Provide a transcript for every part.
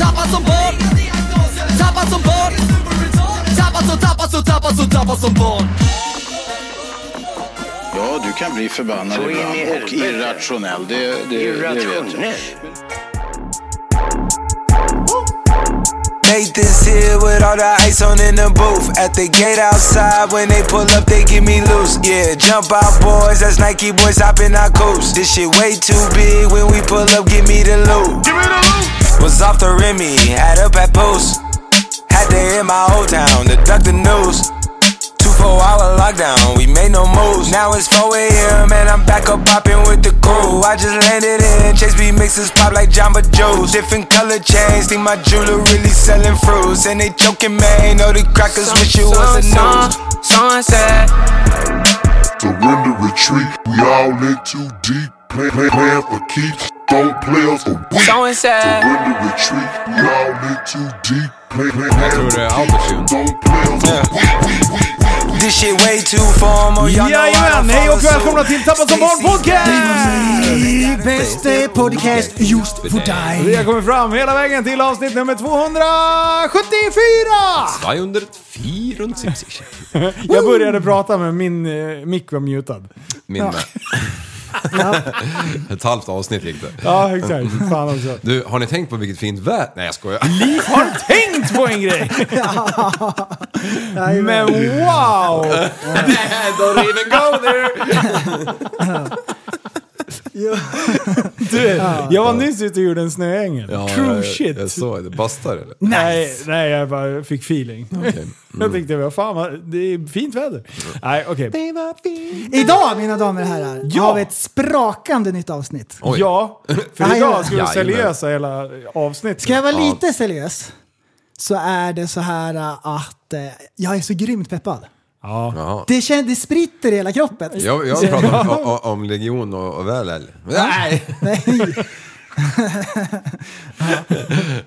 Tappad som barn Tappad som barn Tappad som, tappad som, tappad som, tappad som barn Ja, du kan bli förbannad Så in i ibland och helvete. irrationell. Det, det, det vet jag. Irrationell. Nathan's here with all the ice on in the booth. At the gate outside, when they pull up, they give me loose. Yeah, jump out, boys. That's Nike boys hopping our coast. This shit way too big. When we pull up, give me the loot. Give me the loot. Was off the Remy, had up at post. Had to hit my old town to duck the news. Two four hour lockdown, we made no moves. Now it's 4 a.m. and I'm back up popping with the crew. I just landed in Chase B mixes pop like Jamba Joe's. Different color chains, think my jeweler really selling fruits. And they joking, man. Know the crackers wish it was a news. Sunset. Surrender, retreat. We all in too deep. Plan, plan, plan for keeps. Don't play us a week. Sunset. Surrender, retreat. We all in too deep. Plan, plan tror for keeps. Don't play us a week. This shit way too formal. Y'all know I Jajamän, hej och välkomna till Tappat som barn podcast! Bästa podcast just för dig. Vi har kommit fram hela vägen till avsnitt nummer 274! 274. Jag började prata med min eh, mick var mutad. Min med. Ett halvt avsnitt gick det. Ja, exakt. Fan också. Du, har ni tänkt på vilket fint väder? Nej jag skojar. Liv har tänkt på en grej! Men wow! Don't even go there! Du, jag var nyss ute och gjorde en snöängel. Ja, True jag, shit. Jag såg det. Bastar eller? Nej, nej, jag bara fick feeling. Okej. Jag tänkte, vad fan, det är fint väder. Nej, okej. Idag, mina damer och herrar, Ja. har vi ett sprakande nytt avsnitt. Oj. Ja, för idag ska vi Jajamän. seriösa hela avsnittet. Ska jag vara lite seriös så är det så här äh, att eh, jag är så grymt peppad. Ja. Jaha. Det, kän- det spritter i hela kroppen. Jag, jag pratar om, om, om legion och, och väl eller? Nej! Nej.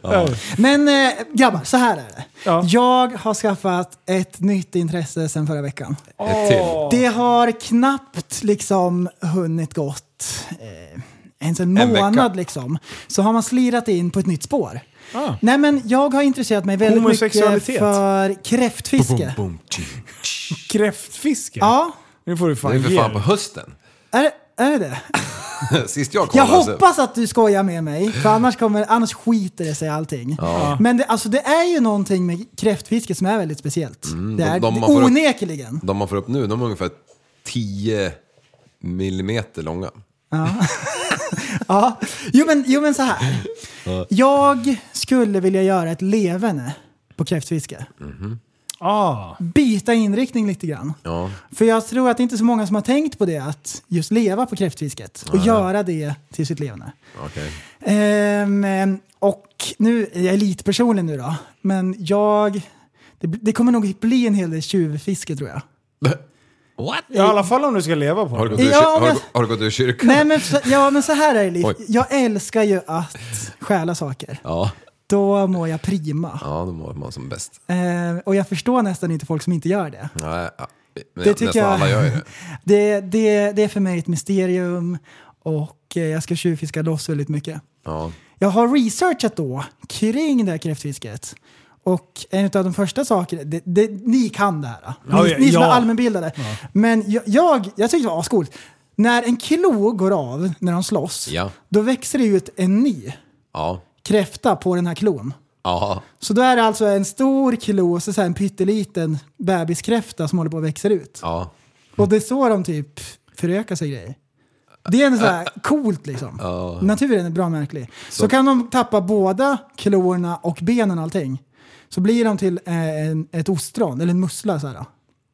Men eh, grabbar, så här är det. Ja. Jag har skaffat ett nytt intresse sedan förra veckan. Ett till. Det har knappt liksom hunnit gått eh, ens en En vecka. månad liksom. Så har man slirat in på ett nytt spår. Ah. Nej men jag har intresserat mig väldigt mycket för kräftfiske. Boom, tjing. Kräftfiske? Ja, Nu får du Det fan är för fan på hösten. är det, är det det? Sist jag Jag kollade. så- hoppas att du skojar med mig, för annars, kommer, annars skiter det sig allting. Men det, alltså, det är ju någonting med kräftfiske som är väldigt speciellt. det är Mm, de- de man får upp- onekligen. De man får upp nu, de är ungefär 10 millimeter långa. Ja. Jo, men, jo men så här. Jag skulle vilja göra ett levande på kräftfiske. Ah. Byta inriktning lite grann. Ja. För jag tror att det inte är så många som har tänkt på det, att just leva på kräftfisket och göra det till sitt levande. Okej. Ehm, och nu, jag är lite personlig nu då, men jag... Det, det kommer nog bli en hel del tjuvfiske tror jag. What? I alla fall om du ska leva på Har du det. gått ur, Ja, kyr- har, men- du, har du gått ur kyrkan? Nej men, så- ja, men så här är det Liv. Jag älskar ju att stjäla saker. Ja. Då mår jag prima. ja, då mår man som bäst. Ehm, och jag förstår nästan inte folk som inte gör det. Nej, ja. Men Det tycker nästan jag- alla gör ju det. Det, det. det är för mig ett mysterium och eh, jag ska tjuvfiska loss väldigt mycket. Ja. Jag har researchat då kring det här kräftfisket. Och en av de första sakerna, det, det, ni kan det här. Ja, Ni, ja, ni som är ja. allmänbildade. Men jag, jag, jag tyckte det var ascoolt. När en klo går av när de slåss, Ja. då växer det ut en ny Ja. kräfta på den här klon. Ja. Så då är det alltså en stor klo och så så här en pytteliten bebiskräfta som håller på att växa ut. Ja. Och det är så de typ förökar sig grejer. Det är en så här coolt liksom. Naturen är bra märklig. Så. kan de tappa båda klorna och benen och allting. Så blir de till eh, en, ett ostron, eller en mussla så här.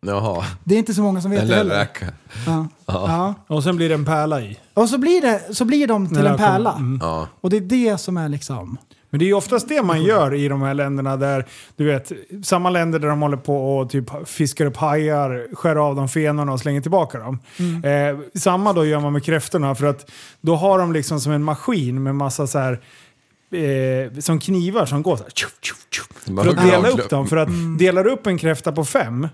Jaha. Det är inte så många som vet det Eller heller. räka. Ja. Ja. Och sen blir det en pärla i. Och så blir, det, så blir de till en kommer- pärla. mm. Ja. Och det är det som är liksom... Men det är ju oftast det man gör i de här länderna där, du vet, samma länder där de håller på och typ fiskar upp hajar, skär av de fenorna och slänger tillbaka dem. Eh, samma då gör man med kräftorna för att då har de liksom som en maskin med massa så här Eh, som knivar som går så här. Tjuff, tjuff, tjuff, för att dela upp dem. För att delar du upp en kräfta på fem,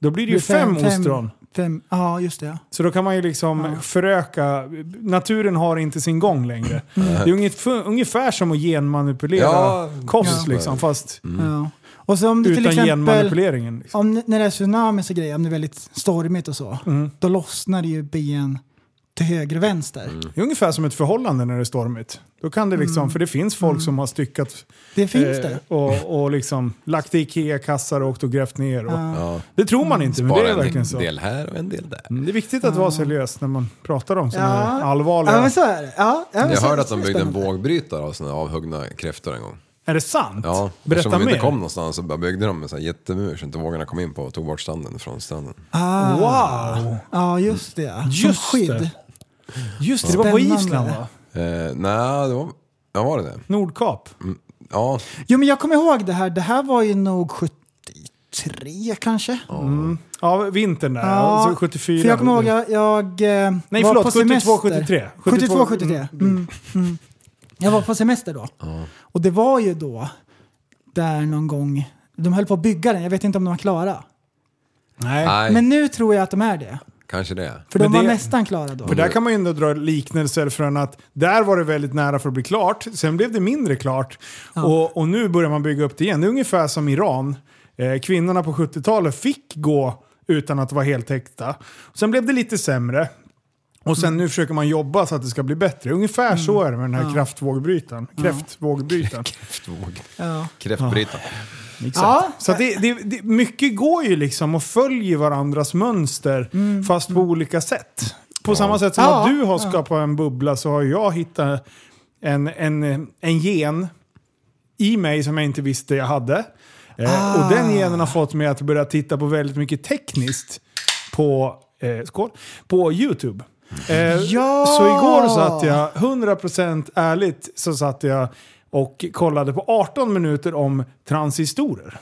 då blir det ju fem, ostron. Fem, ja, just det. Ja. Så då kan man ju liksom föröka, naturen har inte sin gång längre. Det är ungefär, ungefär som att genmanipulera Ja, kost ja. liksom, fast Ja. Och så om det till utan exempel... genmanipuleringen. Liksom. Om, när det är tsunamis och grejer, om det är väldigt stormigt och så, Mm. då lossnar det ju ben till höger och vänster. Det är ungefär som ett förhållande när det är stormigt. Då kan det liksom, för det finns folk som har styckat Det finns eh, det. och, och liksom lagt i Ikea-kassar och åkt och grävt ner. Och, Ja. Det tror man inte, men det är verkligen en så. del här och en del där. Mm, Det är viktigt att vara seriös när man pratar om sådana här allvarliga... Ja, men så är det. Ja, ja, men Jag så- hörde att de byggde en vågbrytare av såna avhuggna kräftor en gång. Är det sant? Ja, Berätta eftersom de mer. inte kom någonstans så bara byggde de en sån här jättemur så inte vågorna kom in på och tog bort stranden från stranden. Ah, Wow! ja, just det. Som Just skydd. det. Just det, det var på. Island va? Eh, nej, det var... Ja, var det det? Nordkap. Ja, Jo, men jag kommer ihåg det här. Det här var ju nog 73 kanske. Ja, vintern där. Ja, alltså 74. För jag kommer ihåg, jag, jag eh, Nej, var förlåt, på 72, semester. 73. 72, 73. Mm, mm. Jag var på semester då. Och det var ju då, där någon gång, de höll på att bygga den. Jag vet inte om de var klara. Nej. nej, Men nu tror jag att de är det. kanske det. För Men de var det- nästan klara då. För där kan man ju ändå dra liknelser från att där var det väldigt nära för att bli klart, sen blev det mindre klart och, och nu börjar man bygga upp det igen. Det är ungefär som Iran. Eh, kvinnorna på 70-talet fick gå utan att vara heltäckta. Sen blev det lite sämre. Och sen nu försöker man jobba så att det ska bli bättre. Ungefär så är det med den här kraftvågbrytaren. Kräftvågbrytaren. Kräftvåg. Ja. Kräftbrytare. Exakt. Ja. Så att det, det, det, mycket går ju liksom och följer varandras mönster fast på olika sätt. På samma sätt som Ja. att du har skapat en bubbla så har jag hittat en, en, en gen i mig som jag inte visste jag hade. Eh, och den genen har fått mig att börja titta på väldigt mycket tekniskt på, eh, skål, på YouTube. Eh, Ja! Så igår satt jag, 100% ärligt, så satt jag och kollade på 18 minuter om transistorer.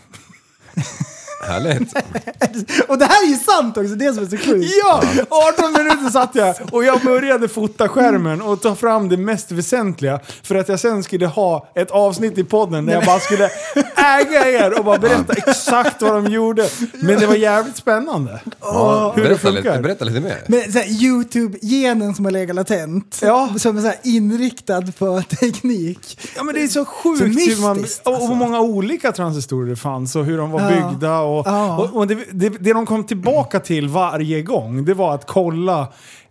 Härligt. Och det här är ju sant också, det som är så sjukt. Ja! 18 minuter satt jag och jag började fota skärmen och ta fram det mest väsentliga för att jag sen skulle ha ett avsnitt i podden där jag bara skulle äga er och bara berätta exakt vad de gjorde. Men det var jävligt spännande. Ja, hur det berätta, funkar. lite, berätta lite mer. Så här YouTube-genen som har legat latent. Ja. Som är så här inriktad på teknik. Ja men det är så sjukt Så hur man, mystiskt, och, alltså. och hur många olika transistorer det fanns och hur de var Ja. byggda. Och, Ja. och, och det, det, det de kom tillbaka till varje gång det var att kolla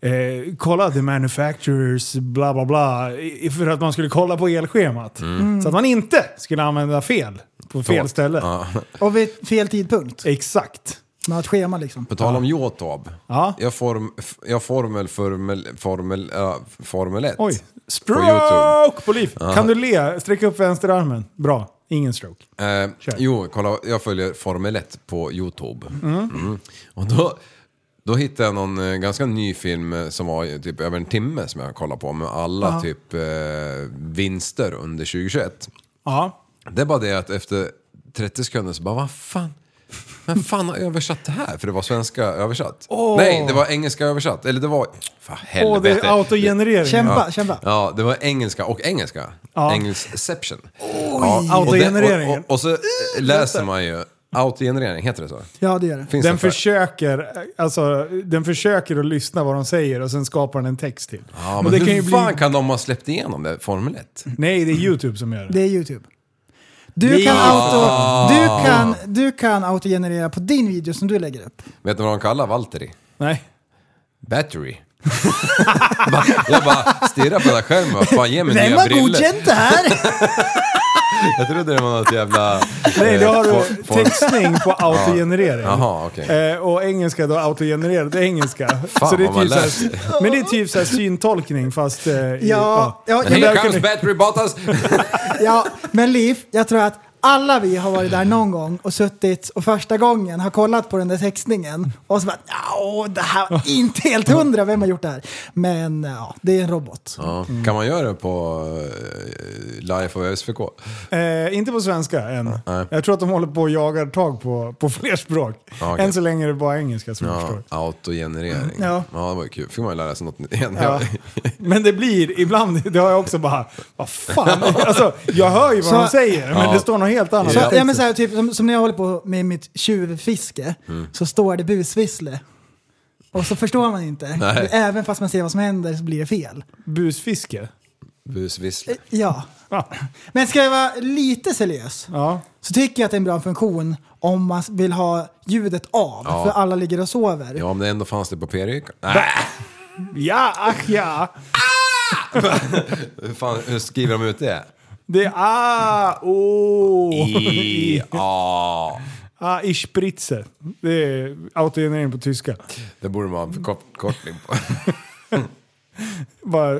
eh, kolla the manufacturers bla bla bla för att man skulle kolla på elschemat. Så att man inte skulle använda fel på fel ställe. Ja. Och vid fel tidpunkt. Exakt. Med ett schema liksom. På tal om Youtube. Ja. Jag, form, jag formel, formel, formel, äh, formel 1. Oj. YouTube. Stroke på liv. Kan du le? Sträck upp vänsterarmen. Bra. Ingen stroke. Eh, Kör. jo, kolla, jag följer Formel 1 på Youtube. Mm. Och då, då hittade jag någon eh, ganska ny film eh, som var ju typ över en timme som jag kollade på med alla typ eh, vinster under 2021. Ja. Det är bara det att efter 30 sekunder så bara, vad fan? Vem fan har översatt det här? För det var svenska översatt. Nej, det var engelska översatt. Eller det var... För Åh, det helvete. är autogenerering. Kämpa, kämpa. Ja, det var engelska och engelska. Ja. Engelskception. Ja, Autogenereringen. Och, det- och, och, och så läser man ju... Autogenerering, heter det så? Ja, det gör det. Finns Den det för- försöker, alltså, den försöker att lyssna vad de säger och sen skapar den en text till. Ja, men det hur kan ju bli... fan kan de ha släppt igenom det, Formel 1? Nej, det är YouTube som gör det. Det är YouTube. Du kan, auto, du, kan, du kan autogenerera på din video som du lägger upp. Vet du vad de kallar Valtteri? Nej. Battery. Jag bara stirrar på den här skärmen, vad fan ge mig Vem nya har briller. godkänt det här? Jag trodde det var något jävla... Nej, då eh, har du for- textning på autogenerering. Jaha, okej. Eh, och engelska då autogenererat engelska. Fan, så det är vad man typ lär såhär, men det är typ såhär syntolkning fast... Eh, i- Ja, ja, Men here där comes battery Bottas! ja, men Liv, jag tror att alla vi har varit där någon gång och suttit och första gången har kollat på den där textningen och så bara ja, det här var inte helt hundra, vem har gjort det här? Men ja, det är en robot. Ja. Kan man göra det på uh, Life of SVK? Eh, inte på svenska än. Nej. Jag tror att de håller på och jagar tag på, på fler språk. Okej. Än så länge är det bara engelska som jag Ja, förstår. autogenerering. Ja. ja, det var ju kul. fick man ju lära sig något igen. Ja. Men det blir ibland, det har jag också bara, vad fan. Alltså, jag hör ju vad Så- de säger, men det står något helt annat. Så, ja, men så här, typ, som, som när jag håller på med mitt tjuvfiske så står det busvissle. Och så förstår man inte. Nej. Även fast man ser vad som händer så blir det fel. Busfiske. Busvissle. Ja. Ja. Men ska jag vara lite seriös ja. så tycker jag att det är en bra funktion om man vill ha ljudet av. Ja. För alla ligger och sover. Ja, om det ändå fanns det på. Nej, Ja, ach ja. hur, fan, hur skriver de ut det? Det är ah, oh. I, a. Ah, ich spritze. Det är autogenerering på tyska. Det borde man ha en förkortning på. Bara.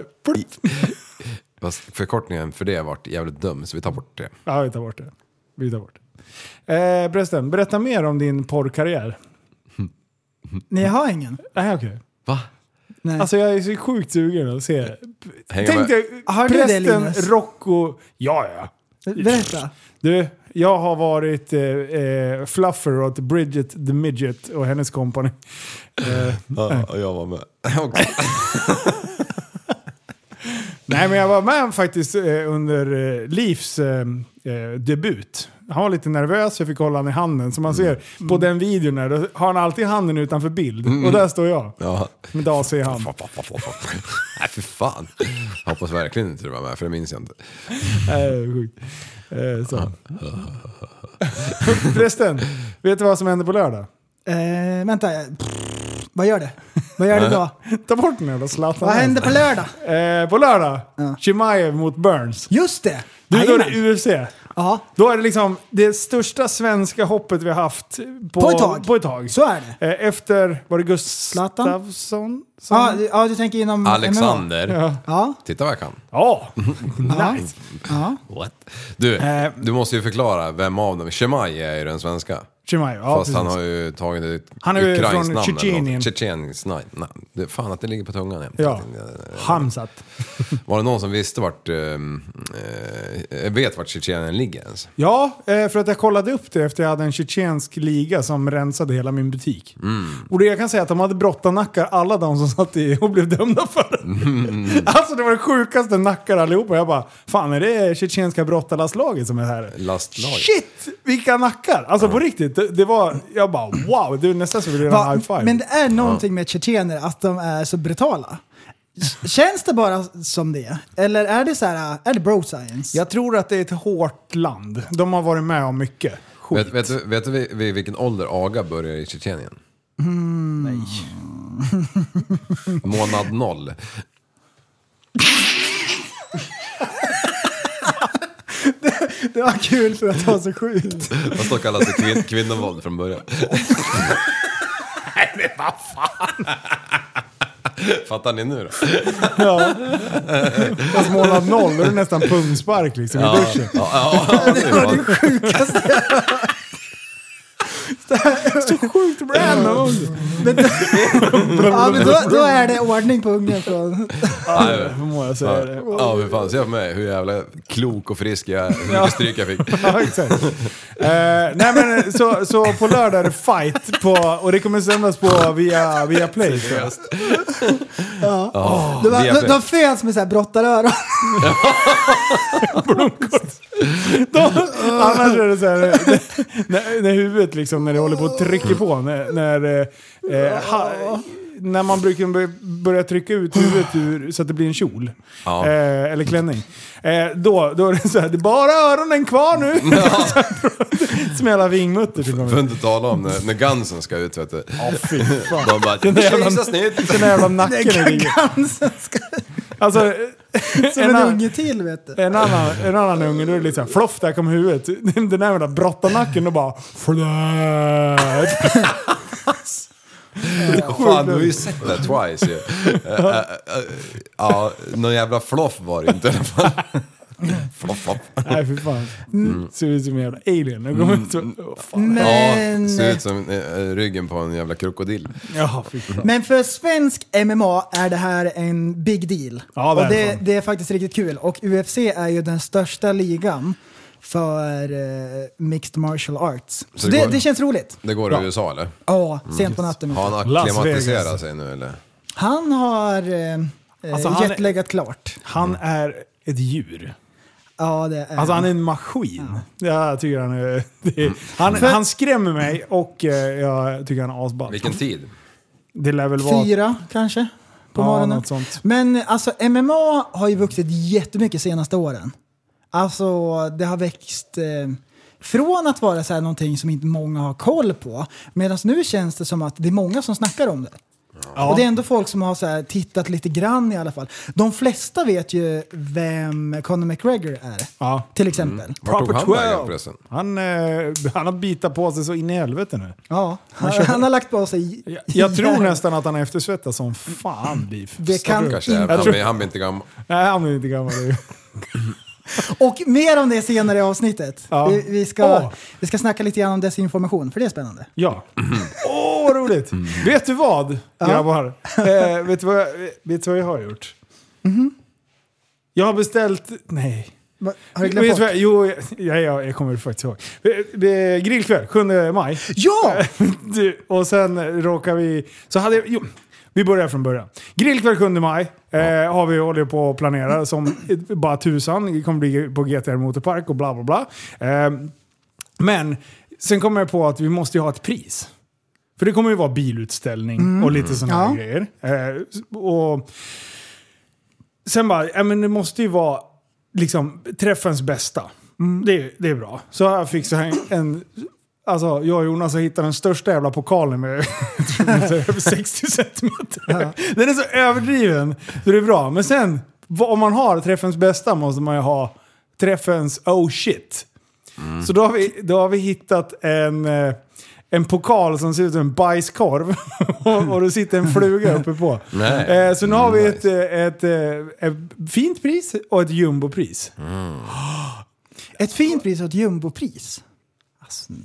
Fast förkortningen för det varit jävligt dum, så vi tar bort det. Ja, vi tar bort det. Vi tar bort det. Eh, förresten, berätta mer om din porrkarriär. Nej, jag har ingen. Nej, okej. Va? Nej. Alltså jag är så sjukt sugen att se. Tänk med. dig Har du det, prästen Linus? Rocco... Ja, ja. Berätta. Du, jag har varit eh, eh, fluffer åt Bridget the Midget och hennes kompani. Eh, Ja, och jag var med. Okej. nej, men jag var med faktiskt eh, under eh, Livs eh, debut. Han var lite nervös, jag fick hålla honom i handen. Som man ser på den videon där, då har han alltid handen utanför bild. Och där står jag. Ja. Med AC i hand. Nej, för fan. Jag hoppas verkligen inte du var med, för det minns jag inte. Nej, sjukt. Eh, så. Förresten, vet du vad som händer på lördag? Eh, vänta, pff, vad gör det? Vad gör det då? Ta bort den jävla Zlatan. Vad händer på lördag? Eh, på lördag, Chimaev mot Burns. Just det! Du, då är det UFC. Ja, Då är det liksom det största svenska hoppet vi har haft på, På ett tag. På ett tag. så är det. Eh, efter, var det som- Ja, ja, du tänker inom MMA? Alexander. Ja. Ja, Titta vad jag kan. Ja, ja. nice. ja. What? Du, Eh. du måste ju förklara vem av dem. Shemai är ju den svenska. Chimaev, ja Fast han precis. har ju tagit ett Han är ju ukrainskt från namn eller Tjetjenien. något. Tjetjeniskt namn. Det- Fan att det ligger på tungan jämt. Ja, Hamzat. Var det någon som visste vart, ehm, eh, vet vart Tjetjenien ligger ens? Ja, eh, för att jag kollade upp det efter jag hade en tjetjensk liga som rensade hela min butik. Mm. Och det jag kan säga att de hade brottanackar alla de som satt i och blev dömda för det. Mm. Alltså det var det sjukaste nackar allihopa. Jag bara, fan är det tjetjenska brottarlastlaget som är här? Lastlag. Shit, vilka nackar! Alltså på riktigt, det, det var, jag bara wow, det är nästan så vi göra en high five. men det är någonting med tjetjener, att de är så brutala. Känns det bara som det? Eller är det så här, är det bro science? Jag tror att det är ett hårt land. De har varit med om mycket skit. Vet, vet, du, vet du vid, vid vilken ålder aga börjar i Tjetjenien? Nej. Månad noll. Det var kul för att det var så sjukt. Fast då kallas det kvin, kvinnovåld från början. Nej, men vad fan! Fattar ni nu då? Ja. Fast månad noll, då är det nästan pungspark liksom i duschen. Ja, ja, det var det Sjukaste. Så sjukt random! Ja, men då, då är det ordning på ungen från... Ja, hur må jag säga det? Ja, hur fan jag på mig? Hur jävla klok och frisk jag är. Hur mycket stryk jag fick. Ja, exakt. Eh, nej men så, så på lördag är det fight på, och det kommer sändas på via, via Play. jag. Ja. De, via de, de föds med så här brottaröron. Annars är det så här, när, när huvudet liksom, när det håller på att trycka på, när, när, eh, eh, ha, när man brukar bör- börja trycka ut huvudet ur, så att det blir en kjol. Ja. Eh, eller klänning. Eh, då, då är det så här, det är bara öronen kvar nu! Som jävla vingmutter som För att inte tala om när, när Gunsen ska ut vet du. Ja, fy fan. De bara Den där jävla- kejsarsnitt. Den där jävla nacken är. Gansen ska... Alltså, Som en, en annan, unge till vet du. en, annan, en annan unge, då är det lite såhär, floff där kom huvudet. Den där jävla brottarnacken och bara flöt. Fan, du har ju sett det twice ju. Eh, eh, eh, Ja, någon jävla floff var det inte i alla fall. Flopp, flopp. Nej fy fan. Mm. Ser ut som en jävla alien. Ut så... Fan. Men, Ja, ser ut som eh, ryggen på en jävla krokodil. Ja, men för svensk MMA är det här en big deal. Ja, det är och det, det. det är faktiskt riktigt kul. Och UFC är ju den största ligan för eh, mixed martial arts. Så Så det det, går- det känns roligt. Det går i USA eller? Ja, sent på natten. Har han Vegas. sig nu eller? Han har eh, Alltså, eh, han är- klart. Han är ett djur. Ja, det är Alltså han är en maskin. Ja. Jag tycker han är... Det är han, han skrämmer mig och eh, jag tycker han är asball. Vilken tid? Det lär väl vara... Fyra kanske på Ja, morgonen. något sånt. Men alltså MMA har ju vuxit jättemycket senaste åren. Alltså det har växt eh, från att vara så här någonting som inte många har koll på. Medan nu känns det som att det är många som snackar om det. Ja. Och det är ändå folk som har så här tittat lite grann i alla fall. De flesta vet ju vem Conor McGregor är. Ja. Till exempel. Vart tog Proper han vägen 12. förresten? Han, eh, han har bitat på sig så in i helvete nu. Ja, han, han har lagt på sig... Jag, jag tror nästan att han eftersvettas som fan. Det kan- Kanske. Han, blir, han blir inte gammal. Nej, han är inte gammal. Och mer om det senare i avsnettet. Ja. Vi, vi, ska, Åh. vi ska snacka lite grann om desinformation, för det är spännande. Ja. Åh, vad roligt! Vet du vad, grabbar? Eh, vet, du vad jag, vet du vad jag har gjort? Jag har beställt... Nej. Va- Har du glömt vad- bort? Jo, ja, ja, jag kommer faktiskt ihåg. Grillkväll, 7 maj. Ja! Du, och sen råkar vi... Så hade jag, jo, vi börjar från början. Grillkväll 7 maj eh, har vi hållit på att planera som bara tusan. Det kommer bli på GTR Motorpark och bla bla bla. Eh, men sen kommer jag på att vi måste ju ha ett pris. För det kommer ju vara bilutställning och lite sådana Ja. här grejer. Eh, och sen bara, ja men det måste ju vara liksom träffens bästa. Det, det är bra. Så jag så här en... Alltså jag och Jonas har hittat den största jävla pokalen med över 60 centimeter. Den är så överdriven så det är bra. Men sen, om man har träffens bästa måste man ju ha träffens oh shit. Så då har, vi, då har vi hittat en, eh, en pokal som ser ut som en bajskorv. och, och det sitter en fluga uppe på. Nej. Eh, så nu har vi ett, eh, ett, eh, ett fint pris och ett jumbopris. Ett fint pris och ett jumbopris.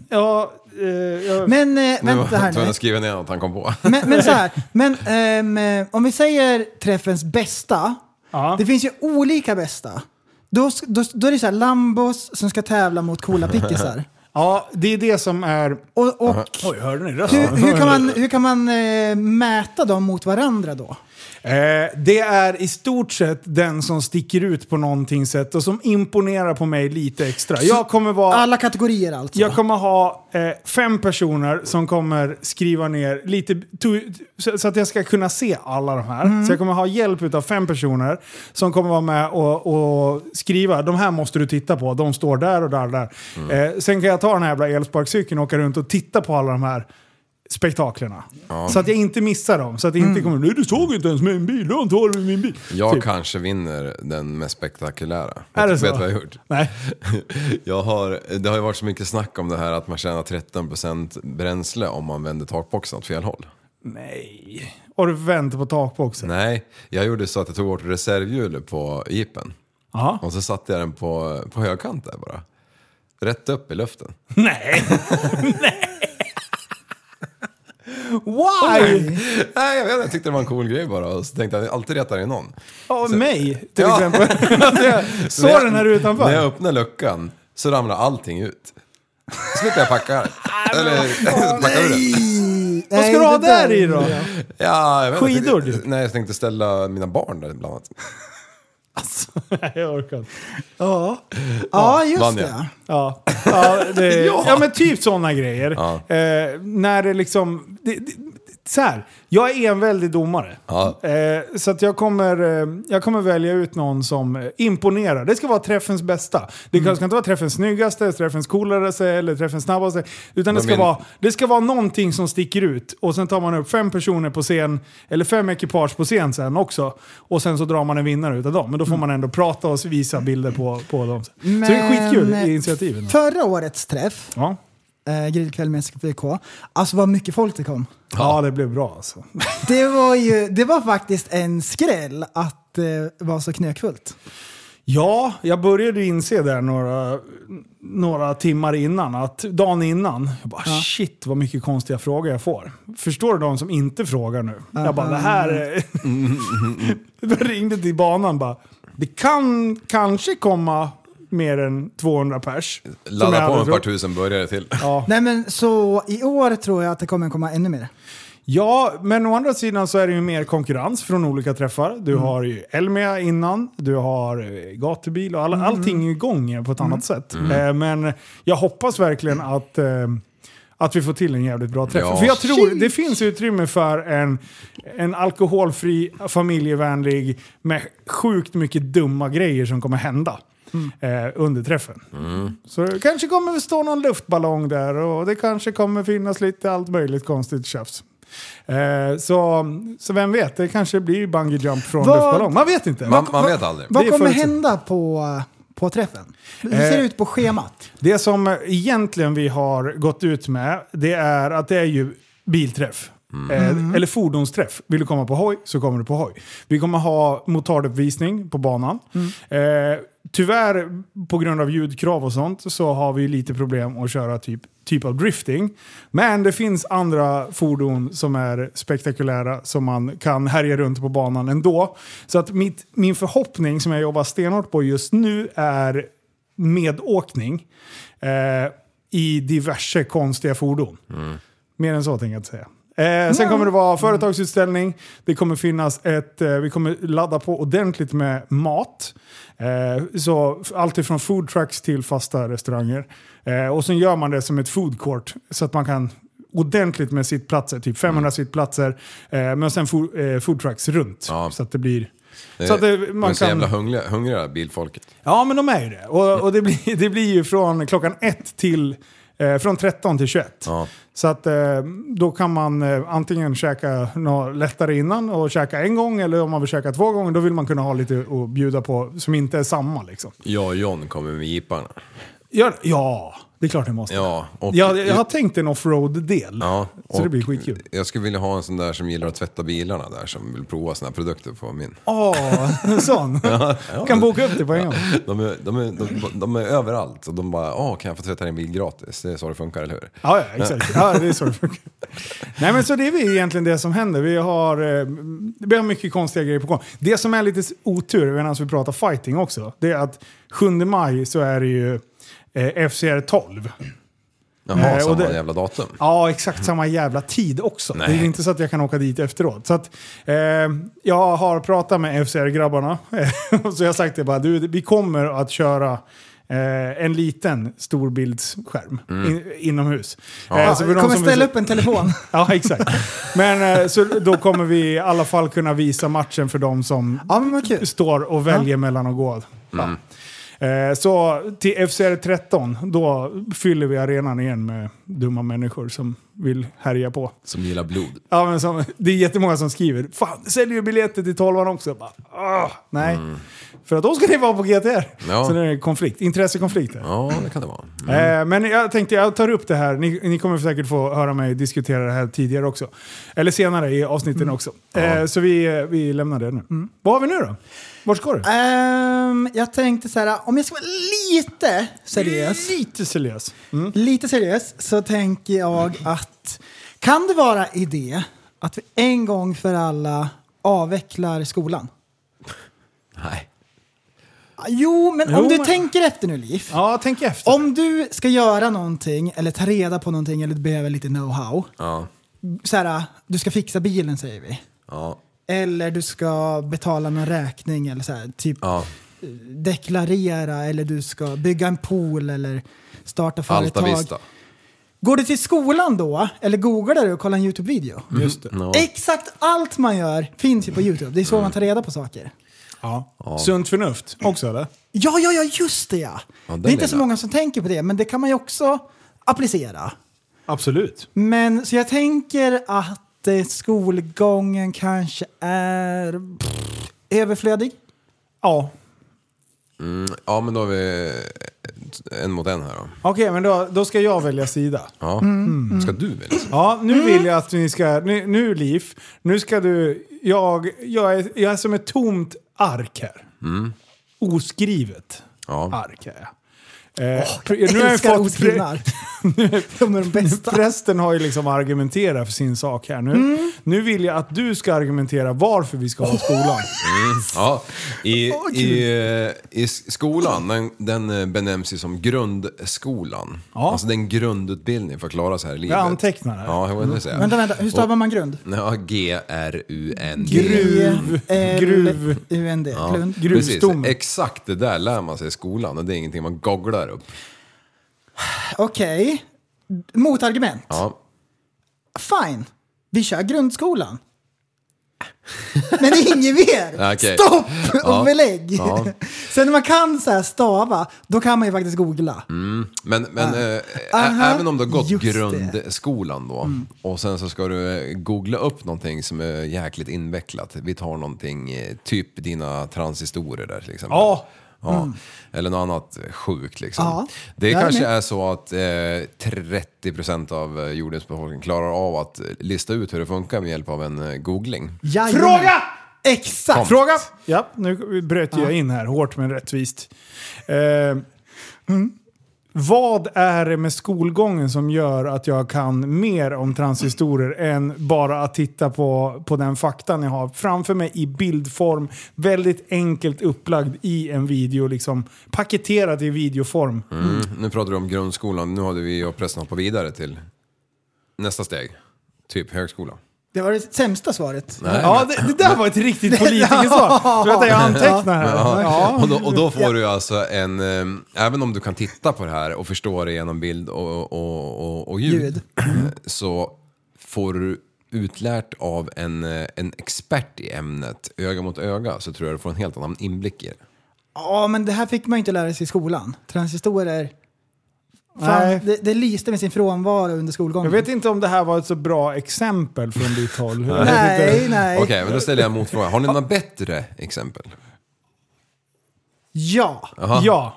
Ja, eh, jag, Men eh, Nu var vänta här tvungen nu. att skriva ner något han kom på. Men, men så här, men ehm, eh, om vi säger träffens bästa. ja. Det finns ju olika bästa. Då, då, då är det så här Lambos som ska tävla mot coola pickisar. ja, det är det som är... Och, och Oj, hörde ni rösten? hur, hur kan man, hur kan man eh, mäta dem mot varandra då? Eh, det är i stort sett den som sticker ut på någonting sätt och som imponerar på mig lite extra. Jag kommer vara... Alla kategorier alltså? Jag kommer ha eh, fem personer som kommer skriva ner lite, så, så att jag ska kunna se alla de här. Så jag kommer ha hjälp av fem personer som kommer vara med och, och skriva. De här måste du titta på, de står där och där och där. Eh, sen kan jag ta den här jävla elsparkcykeln och åka runt och titta på alla de här spektaklerna. Så att jag inte missar dem. Så att det inte kommer, nej du såg inte ens min bil, du har inte varit med min bil. Jag Typ. kanske vinner den mest spektakulära. Är det vet så? du vad jag har gjort? Nej. Jag har, det har ju varit så mycket snack om det här att man tjänar 13% bränsle om man vänder takboxen åt fel håll. Nej. Och du väntar på takboxen? Nej, jag gjorde så att jag tog bort reservhjulet på jeepen. Ja. Och så satte jag den på, på högkant där bara. Rätt upp i luften. Nej. Nej. Why? Nej, jag vet jag tyckte det var en cool grej bara. Och så tänkte jag, alltid retar det någon. Av mig till Ja. exempel. Jag såg jag- den här utanför. När jag öppnar luckan så ramlar allting ut. Så slipper jag packa Eller packa ur den. Vad ska du ha där i då? Ja, jag vet. Skidor, du? Nej, jag tänkte ställa mina barn där bland annat. Nej, jag orkar inte. Ja, ja just vann jag. det. Ja, ja, det, ja. Ja. men typ sådana grejer. Ja. Eh, när det liksom... Det, det, så här, jag är en väldig domare. Ja. Eh, så att jag kommer, eh, jag kommer välja ut någon som eh, imponerar. Det ska vara träffens bästa. Det Mm. ska inte vara träffens snyggaste, träffens coolaste eller träffens snabbaste. Utan det Men ska, vara, det ska vara någonting som sticker ut. Och sen tar man upp fem personer på scen, eller fem ekipage på scen sen också. Och sen så drar man en vinnare utav dem. Men då får man ändå prata och visa bilder på, på dem. Så det är skitkul i initiativen. Förra årets träff, Ja. Eh, grillkväll med SKPK, alltså vad mycket folk det kom. Ja, det blev bra alltså. Det var ju, det var faktiskt en skräll att det var så knökfullt. Ja, jag började inse där några, några timmar innan, att dagen innan, jag bara shit vad mycket konstiga frågor jag får. Förstår du de som inte frågar nu? Jag bara det här är... jag ringde till banan bara, det kan kanske komma mer än 200 pers. Ladda på ett par tusen burgare till. Ja. Nej men så i år tror jag att det kommer komma ännu mer. Ja, men å andra sidan så är det ju mer konkurrens från olika träffar. Du har ju Elmia innan, du har eh, gatubil och alla, allting är igång på ett annat sätt. Eh, men jag hoppas verkligen att, eh, att vi får till en jävligt bra träff. Ja. För jag tror det finns utrymme för en, en alkoholfri, familjevänlig, med sjukt mycket dumma grejer som kommer hända. Eh, under träffen. Så det kanske kommer att stå någon luftballong där och det kanske kommer finnas lite allt möjligt konstigt tjafs. Eh, så, så vem vet, det kanske blir bungee jump från Vad- luftballong. Man vet inte. Man, man vet aldrig. Vad kommer hända på, på träffen? Hur ser det Eh, ut på schemat? Det som egentligen vi har gått ut med, det är att det är ju bilträff. Eh, eller fordonsträff. Vill du komma på hoj så kommer du på hoj. Vi kommer ha motarduppvisning på banan. Eh, tyvärr, på grund av ljudkrav och sånt, så har vi lite problem att köra typ, typ av drifting. Men det finns andra fordon som är spektakulära som man kan härja runt på banan ändå. Så att mitt, min förhoppning som jag jobbar stenhårt på just nu är medåkning eh, i diverse konstiga fordon. Mer än så tänker jag inte säga. Eh, sen kommer det vara företagsutställning. Det kommer finnas ett, eh, vi kommer ladda på ordentligt med mat. Eh, så allt ifrån food trucks till fasta restauranger. Eh, och sen gör man det som ett food court så att man kan ordentligt med sittplatser, typ 500 sittplatser. Eh, men sen food, eh, food trucks runt. Ja. Så att det blir... Det, så att det, man man är så jävla kan, hungriga, hungriga bilfolket. Ja, men de är ju det. Och, och det, blir, det blir ju från klockan ett till... Eh, från 13 till 21. Ja. Så att eh, då kan man eh, antingen käka något lättare innan och käka en gång eller om man vill käka två gånger då vill man kunna ha lite att bjuda på som inte är samma liksom. Jag och John kommer med jeeparna. Ja, ja det är klart det måste. Ja, och, jag, jag har tänkt en offroad-del. Ja, så det blir skitkul. Jag skulle vilja ha en sån där som gillar att tvätta bilarna där, som vill prova såna här produkter på min. Åh, en sån. kan boka upp det på en gång. De är, de är, de, de är överallt och de bara åh kan jag få tvätta din bil gratis? Det är så det funkar, eller hur? Ja, ja, exakt. Ja, det är så det funkar. Nej, men så det är egentligen det som händer. Vi har, eh, vi har mycket konstiga grejer på gång. Det som är lite otur, medan vi pratar fighting också, det är att 7 maj så är det ju eh, FCR 12. Jaha, Eh, samma det- jävla datum. Ja, exakt samma jävla tid också. Nej. Det är inte så att jag kan åka dit efteråt. Så att, eh, jag har pratat med FCR-grabbarna. och så jag har sagt det bara, du, vi kommer att köra eh, en liten storbildsskärm in, inomhus. Eh, så för kommer som vill- ställa upp en telefon. Ja, exakt. Men eh, så då kommer vi i alla fall kunna visa matchen för de som Ja, står och väljer mellan att gå. Ja. Eh, Så till FCR 13, då fyller vi arenan igen med dumma människor som vill härja på. Som gillar blod. Ja, men som, det är jättemånga som skriver “Fan, säljer ju biljetter till 12 också?” bara, "Åh, Nej, för att då ska ni vara på GTR. Ja. Så det är konflikt, intressekonflikter. Ja, det kan det vara. Eh, men jag tänkte jag tar upp det här, ni, ni kommer säkert få höra mig diskutera det här tidigare också. Eller senare i avsnitten också. Eh, så vi, eh, vi lämnar det nu. Vad har vi nu då? Vart ska du? Ehm, jag tänkte så här, om jag ska vara lite seriös, Lite seriös. Mm. lite seriös så tänker jag att kan det vara idé att vi en gång för alla avvecklar skolan? Nej. Jo, men Jo, om du men- tänker efter nu Liv. Ja, tänk efter. Om du ska göra någonting eller ta reda på någonting eller du behöver lite know-how. Ja. Så här, du ska fixa bilen säger vi. Ja. Eller du ska betala någon räkning eller så här, typ Ja. deklarera eller du ska bygga en pool eller starta Alta företag. Vista. Går du till skolan då eller googlar du och kollar en YouTube-video? Just det. Ja. Exakt allt man gör finns ju på YouTube. Det är så man tar reda på saker. Ja. Sunt förnuft också eller? Ja, ja, ja, just det ja! Ja, det är inte så många som tänker på det, men det kan man ju också applicera. Absolut. Men så jag tänker att eh, skolgången kanske är pff, överflödig. Ja. Mm, ja, men då har vi en mot en här då. Okej, men då, då ska jag välja sida. Ja. Ska du välja? Ja, nu vill jag att ni ska... Nu, nu Liv, nu ska du... Jag, jag, är, jag är som ett tomt ark här. oskrivet Ja. ark. Är jag. Eh, Jag nu har jag fått. De är de bästa. Prästen har ju liksom argumenterat för sin sak här nu. Mm. Nu vill jag att du ska argumentera varför vi ska ha skolan. Ja, i, i, eh, i skolan, den, den eh, benämns ju som grundskolan. Ja. Alltså den grundutbildning för att klara sig här i livet. Jag antecknar här. Ja, jag vill säga. Vänta, vänta. Hur stavar man grund? Ja, G-R-U-N. Gruv. Gruv. G-L-U-N-D. Ja. Gruvstomme. exakt det där lär man sig i skolan och det är ingenting man googlar upp. Okej. Motargument. Ja. Fine. Vi kör grundskolan. Men inget mer! Okej. Stopp och Ja. belägg! Ja. Sen när man kan så här stava, då kan man ju faktiskt googla. Men, men eh, ä- Aha, även om du har gått just det. grundskolan då och sen så ska du eh, googla upp någonting som är jäkligt invecklat. Vi tar någonting, eh, typ dina transistorer där till exempel. Ja. Ja, Eller något annat sjukt liksom. Ja, det kanske med. är så att eh, 30% av eh, jordens befolkning klarar av att lista ut hur det funkar med hjälp av en eh, googling. Jajamän. Fråga! Exakt! Fråga! Ja, nu bröt jag in här hårt men rättvist. Eh, mm. Vad är det med skolgången som gör att jag kan mer om transistorer än bara att titta på, på den faktan jag har framför mig i bildform, väldigt enkelt upplagd i en video, liksom paketerad i videoform. Mm. mm. Nu pratar du om grundskolan, nu hade vi och prästen hoppat vidare till nästa steg. Typ högskolan. Det var det sämsta svaret. Ja, det, det där var ett riktigt politikersvar. Vänta, jag antecknar här. Ja. Och, då, och då får du alltså en, eh, även om du kan titta på det här och förstå det genom bild och, och, och, och ljud, Ljud. så får du utlärt av en, eh, en expert i ämnet, öga mot öga, så tror jag du får en helt annan inblick i det. Ja, men det här fick man ju inte lära sig i skolan. Transistorer. Nej. Fan, det, det lyste med sin frånvaro under skolgången. Jag vet inte om det här var ett så bra exempel från ditt håll. Jag vet Nej, inte. nej. Okej, men då ställer jag en motfråga. Har ni några bättre exempel? Ja. Ja.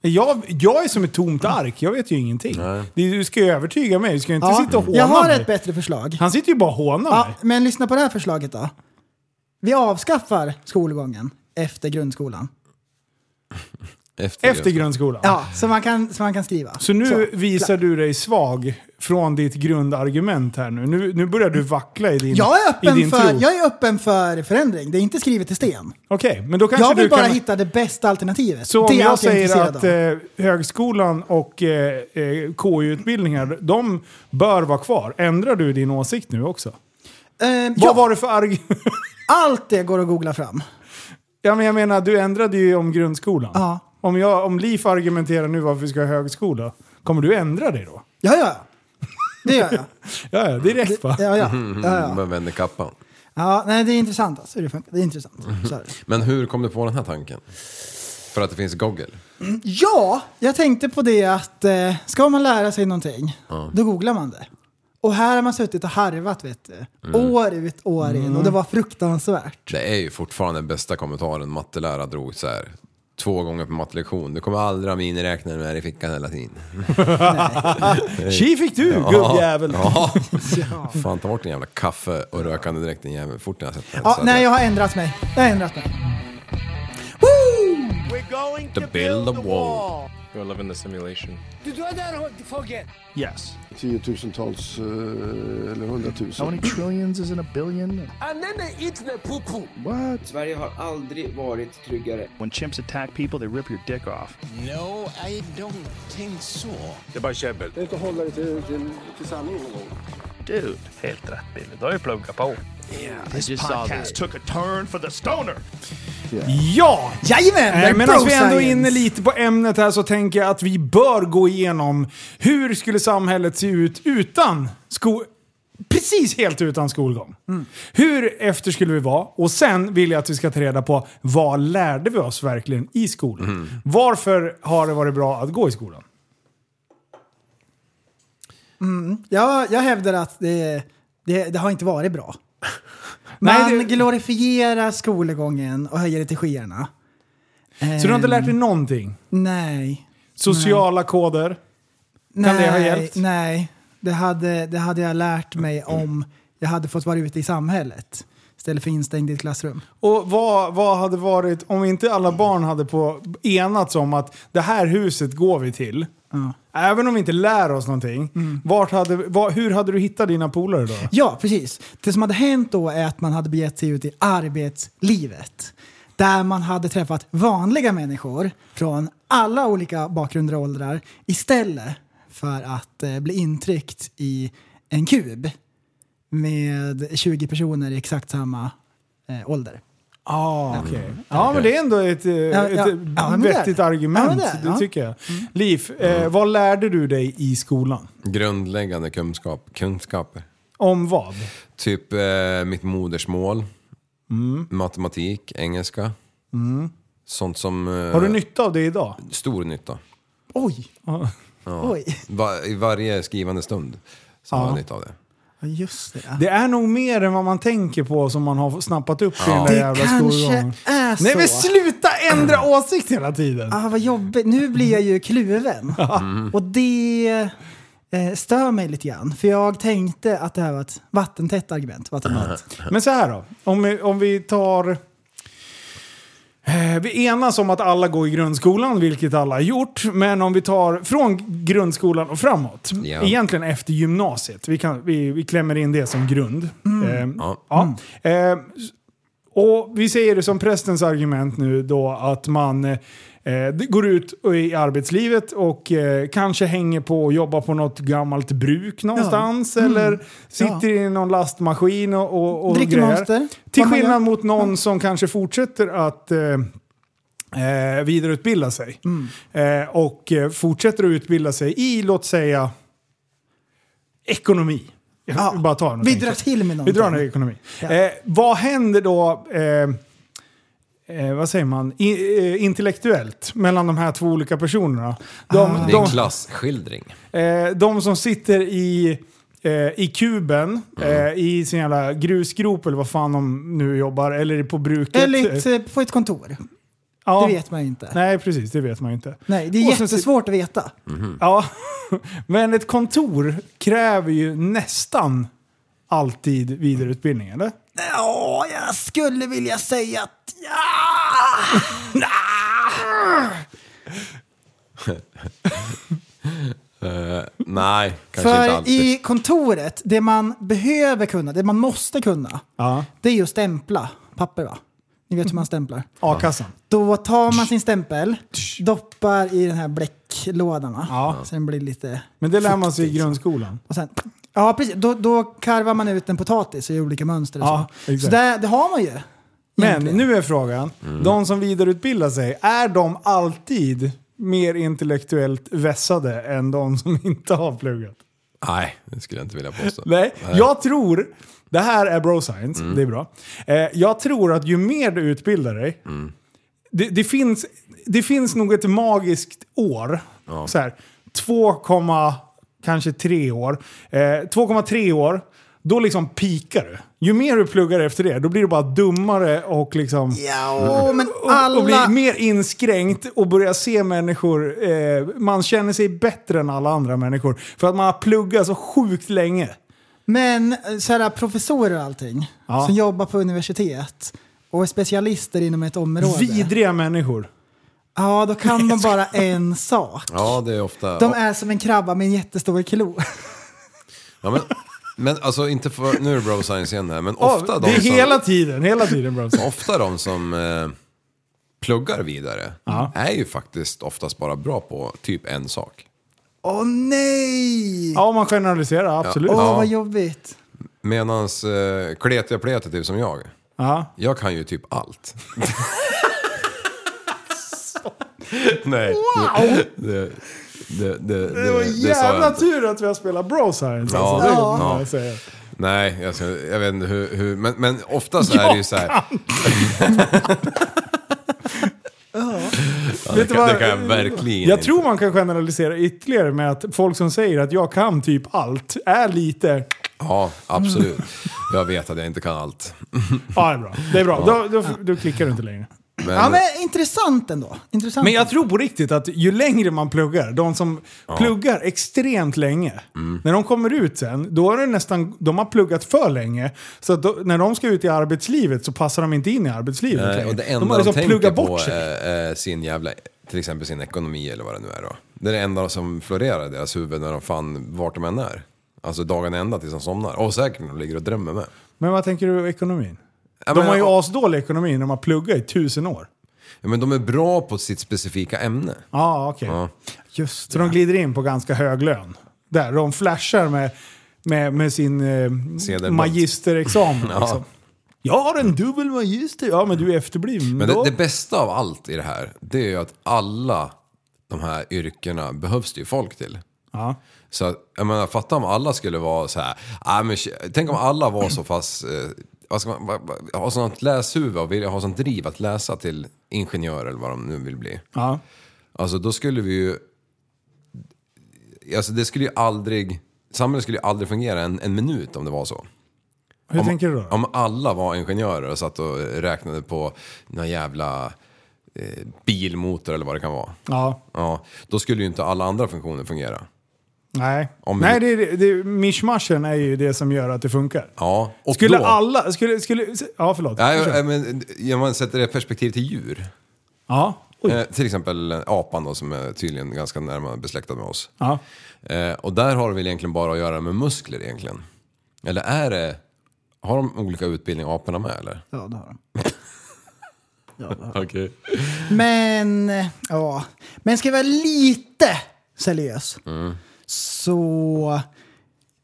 Jag, jag är som ett tomt ark, jag vet ju ingenting. Det- Du ska ju övertyga mig, du ska ju inte ja. sitta och håna Jag har mig. ett bättre förslag. Han sitter ju bara och hånar Ja, mig. men lyssna på det här förslaget då. Vi avskaffar skolgången efter grundskolan. Efter, Efter grundskolan. Ja, så man kan, så man kan skriva. Så nu Så, visar klart. du dig svag från ditt grundargument här nu. Nu, nu börjar du vackla i din, Jag är, i öppen din för, tro. jag är öppen för förändring. Det är inte skrivet i sten. Okej, men då kanske Jag vill du bara kan... hitta det bästa alternativet. Så om det är jag säger intresserad att eh, högskolan och eh, eh, KU-utbildningar, de bör vara kvar. Ändrar du din åsikt nu också? Eh, Vad ja, var det för argument? allt det går att googla fram. ja, men jag menar, du ändrade ju om grundskolan. Ja. Om, jag, om Liv argumenterar nu varför vi ska ha högskola, kommer du ändra dig då? Ja, ja. Det gör jag. Ja, ja, direkt va? Ja, ja. ja, Mm, ja. Man vänder kappan. ja nej, det är intressant alltså. Det, funkar. det är intressant. Så är det. Men hur kom du på den här tanken? För att det finns Google? Ja, jag tänkte på det att eh, ska man lära sig någonting, då googlar man det. Och här har man suttit och harvat vet du. Mm. År ut, år in. Och det var fruktansvärt. Det är ju fortfarande den bästa kommentaren mattelärare drog så här. Två gånger på mattelektion. Du kommer aldrig ha miniräknare med i fickan hela tiden. Tji fick du, gubbjävel! Ja. Fan, ta bort din jävla kaffe och rökande direkt din jävel. Fort när jag sett den. Ja, nej, jag- har ändrat mig. Jag har ändrat mig. To build a wall. You'll live in the simulation. Yes. Tiotusentals eh, eller How hundratusen. many trillions is in a billion? What? Sverige har aldrig varit tryggare. When chimps attack people, they rip your dick off. No, I don't think so. Det är bara käbbel. Det är inte att hålla dig till, till, till sanningen någon gång. Dude, helt rätt Billy. Du har ju pluggat på. Yeah, this just saw podcast took a turn for the stoner. Ja! Jajamän! Eh, Medan bro vi ändå är inne lite på ämnet här så tänker jag att vi bör gå igenom hur skulle samhället se ut utan sko Precis helt utan skolgång. Hur efter skulle vi vara? Och sen vill jag att vi ska ta reda på vad lärde vi oss verkligen i skolan? Varför har det varit bra att gå i skolan? Jag, jag hävdar att det, det, det har inte varit bra. Nej, Man det- glorifierar skolgången och höjer det till skyarna. Så du har inte lärt dig Ehm, någonting? Nej. Sociala koder? nej, det ha hjälpt? Nej, det hade, det hade jag lärt mig om jag hade fått vara ute i samhället. istället för instängd i ett klassrum. Och vad, vad hade varit, om inte alla barn hade på, enats om att det här huset går vi till. Även om vi inte lär oss någonting. Vart hade, var, hur hade du hittat dina polare då? Ja, precis. Det som hade hänt då är att man hade begett sig ut i arbetslivet. Där man hade träffat vanliga människor från alla olika bakgrunder och åldrar istället för att eh, bli intryckt i en kub med 20 personer i exakt samma eh, ålder. Ah, okej. Ja, men det är ändå ett, eh, Ja, ett Ja, vettigt argument. ja, men det det, ja. tycker jag. Liv, eh, vad lärde du dig i skolan? Grundläggande kunskap, kunskaper. Om vad? Typ eh, mitt modersmål, Mm. matematik, engelska. Sånt som... Eh, Har du nytta av det idag? Stor nytta. Oj! Oj. Va, I varje skrivande stund så har Ja. jag nytta av det. Ja, just det. Ja. Det är nog mer än vad man tänker på som man har snappat upp i den där Det jävla kanske skolgången. är så. Nej men sluta ändra åsikt hela tiden! Ah, vad jobbigt. Nu blir jag ju kluven. Mm. Och det eh, stör mig lite grann. För jag tänkte att det här var ett vattentätt argument. Vattentätt. Men så här då, om vi, om vi tar... Eh, Vi enas om att alla går i grundskolan, vilket alla har gjort. Men om vi tar från grundskolan och framåt, Ja. egentligen efter gymnasiet. Vi, kan, vi, vi klämmer in det som grund. Eh, Ja. ja. Eh, och vi säger det som prästens argument nu då att man eh, går ut i arbetslivet och eh, kanske hänger på och jobbar på något gammalt bruk någonstans. Eller sitter i någon lastmaskin och, och, och Dricker grejer. Monster. Till skillnad mot någon som kanske fortsätter att eh, eh, vidareutbilda sig. Mm. Eh, och eh, fortsätter att utbilda sig i, låt säga, ekonomi. Jag Ja, bara ta något vi drar till med Vi någonting. drar ner ekonomi. Ja. Vad händer då, eh, vad säger man, I, eh, intellektuellt mellan de här två olika personerna? De, Ah. Det är en de, klassskildring. eh, de som sitter i, eh, i kuben, Mm. eh, i sin jävla grusgrop eller vad fan de nu jobbar, eller på bruket. Eller ett, eh, på ett kontor. ja. Det vet man ju inte. Nej, precis. Det vet man ju inte. Nej, det är Och sen jättesvårt att veta. Ja, men ett kontor kräver ju nästan alltid vidareutbildning, eller? Ja, jag skulle vilja säga att ja! Eh, nej, kanske inte För alltid. i kontoret, det man behöver kunna, det man måste kunna, Ja. det är ju att stämpla papper va? Ni vet hur man stämplar. A-kassan. Då tar man sin stämpel, doppar i den här bläcklådan va? Ja. Sen blir det lite... Men det lär man sig i grundskolan. Och sen, ja, precis. Då, då karvar man ut en potatis i olika mönster och Ja, så. exakt. Så det, det har man ju. Men egentligen. nu är frågan, de som vidareutbildar sig, är de alltid mer intellektuellt vässade än de som inte har pluggat? Nej, det skulle jag inte vilja påstå. Nej, jag tror, det här är bro science, det är bra. Eh, jag tror att ju mer du utbildar dig, det, det, finns, det finns nog ett magiskt år, så här, 2, kanske 3 år. Eh, 2,3 år, då liksom pikar du. Ju mer du pluggar efter det, då blir du bara dummare och liksom... Ja, men Och, och alla... blir mer inskränkt och börjar se människor, eh, man känner sig bättre än alla andra människor. För att man har pluggat så sjukt länge. Men eh, så här, professorer och allting, Ja. som jobbar på universitet och är specialister inom ett område. Vidriga människor. Ja, då kan de bara en sak. Ja, det är ofta... De är som en krabba med en jättestor klo. Ja, men, men alltså inte för... Nu är det bro science igen här, men Ja, ofta det är de som... hela tiden, hela tiden bro. Ofta de som eh, pluggar vidare Ja. är ju faktiskt oftast bara bra på typ en sak. Åh nej! Ja, om man generaliserar, absolut. Åh, Ja. vad jobbigt. Medans eh, kletiga pletet typ som jag, Ja. jag kan ju typ allt. Nej. Det, det, det, det, Det var jag jävla tur att vi har spelat bro science. Ja, alltså. ja. jag säga. Nej, jag, ska, jag vet inte hur, hur men, men oftast är det ju så här. Ja, det, kan, vad? det kan jag verkligen Jag inte. tror man kan generalisera ytterligare med att folk som säger att jag kan typ allt är lite... Ja, absolut. Jag vet att jag inte kan allt. Ja, det är bra. Det är bra. Då, då, då klickar du inte längre. Men, Ja, men intressant ändå. Intressant. Men jag tror på riktigt att ju längre man pluggar, de som pluggar extremt länge, Mm. när de kommer ut sen, då är det nästan, de har pluggat för länge. Så då, när de ska ut i arbetslivet så passar de inte in i arbetslivet Nej, längre. och det de enda har de, liksom tänker pluggat på bort sig. är, är sin jävla, till exempel sin ekonomi eller vad det nu är då. Det är det enda som florerar i deras huvud när de fan, vart de än är. Alltså dagen ända tills de somnar. Och säkert när de ligger och drömmer med. Men vad tänker du ekonomin? De men- har ju asdålig ekonomi när de har pluggat i tusen år. Ja, men de är bra på sitt specifika ämne. Ja, okej. Ja. Just Så de glider in på ganska hög lön. Där, de flashar med, med, med sin eh, magisterexamen. Ja. Liksom. Jag har en dubbel magister. Ja, men du är efterbliven. Men det, det bästa av allt i det här, det är ju att alla de här yrkena behövs det ju folk till. Ja. Så jag menar, fatta om alla skulle vara så här. Ah, men, tänk om alla var så fast, eh, vad ska man, va- va- ha sånt läshuvud och vilja ha sånt driv att läsa till ingenjör eller vad de nu vill bli. Ja. Alltså då skulle vi ju, alltså det skulle ju aldrig, samhället skulle ju aldrig fungera en, en minut om det var så. Hur om, tänker du då? Om alla var ingenjörer och satt och räknade på någon jävla eh, bilmotor eller vad det kan vara. Ja. Ja, då skulle ju inte alla andra funktioner fungera. Nej, Om vi- Nej det, det, det, mishmashen är ju det som gör att det funkar. Ja, och Skulle då, alla... Skulle, skulle, ja, förlåt. Nej, men, om man sätter det i perspektiv till djur. Ja. Eh, till exempel apan då som är tydligen ganska närmare besläktad med oss. Ja. Eh, och där har det väl egentligen bara att göra med muskler egentligen. Eller är det... Har de olika utbildning aporna med eller? Ja, det har de. Okej. Men, eh, ja. Men ska jag vara lite seriös. Mm. Så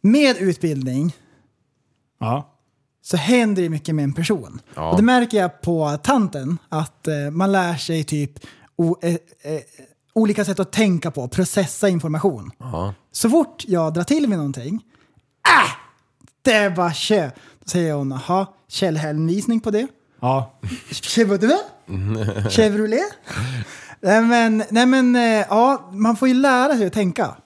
med utbildning Ja. så händer det mycket med en person. Ja. Och det märker jag på tanten, att eh, man lär sig typ o, eh, eh, olika sätt att tänka på, processa information. Ja. Så fort jag drar till med någonting, ah! Det är bara kö. Då säger hon, jaha, källhänvisning på det? Ja. Chevrolet? Chevrolet? nej men, nej men eh, ja, man får ju lära sig att tänka.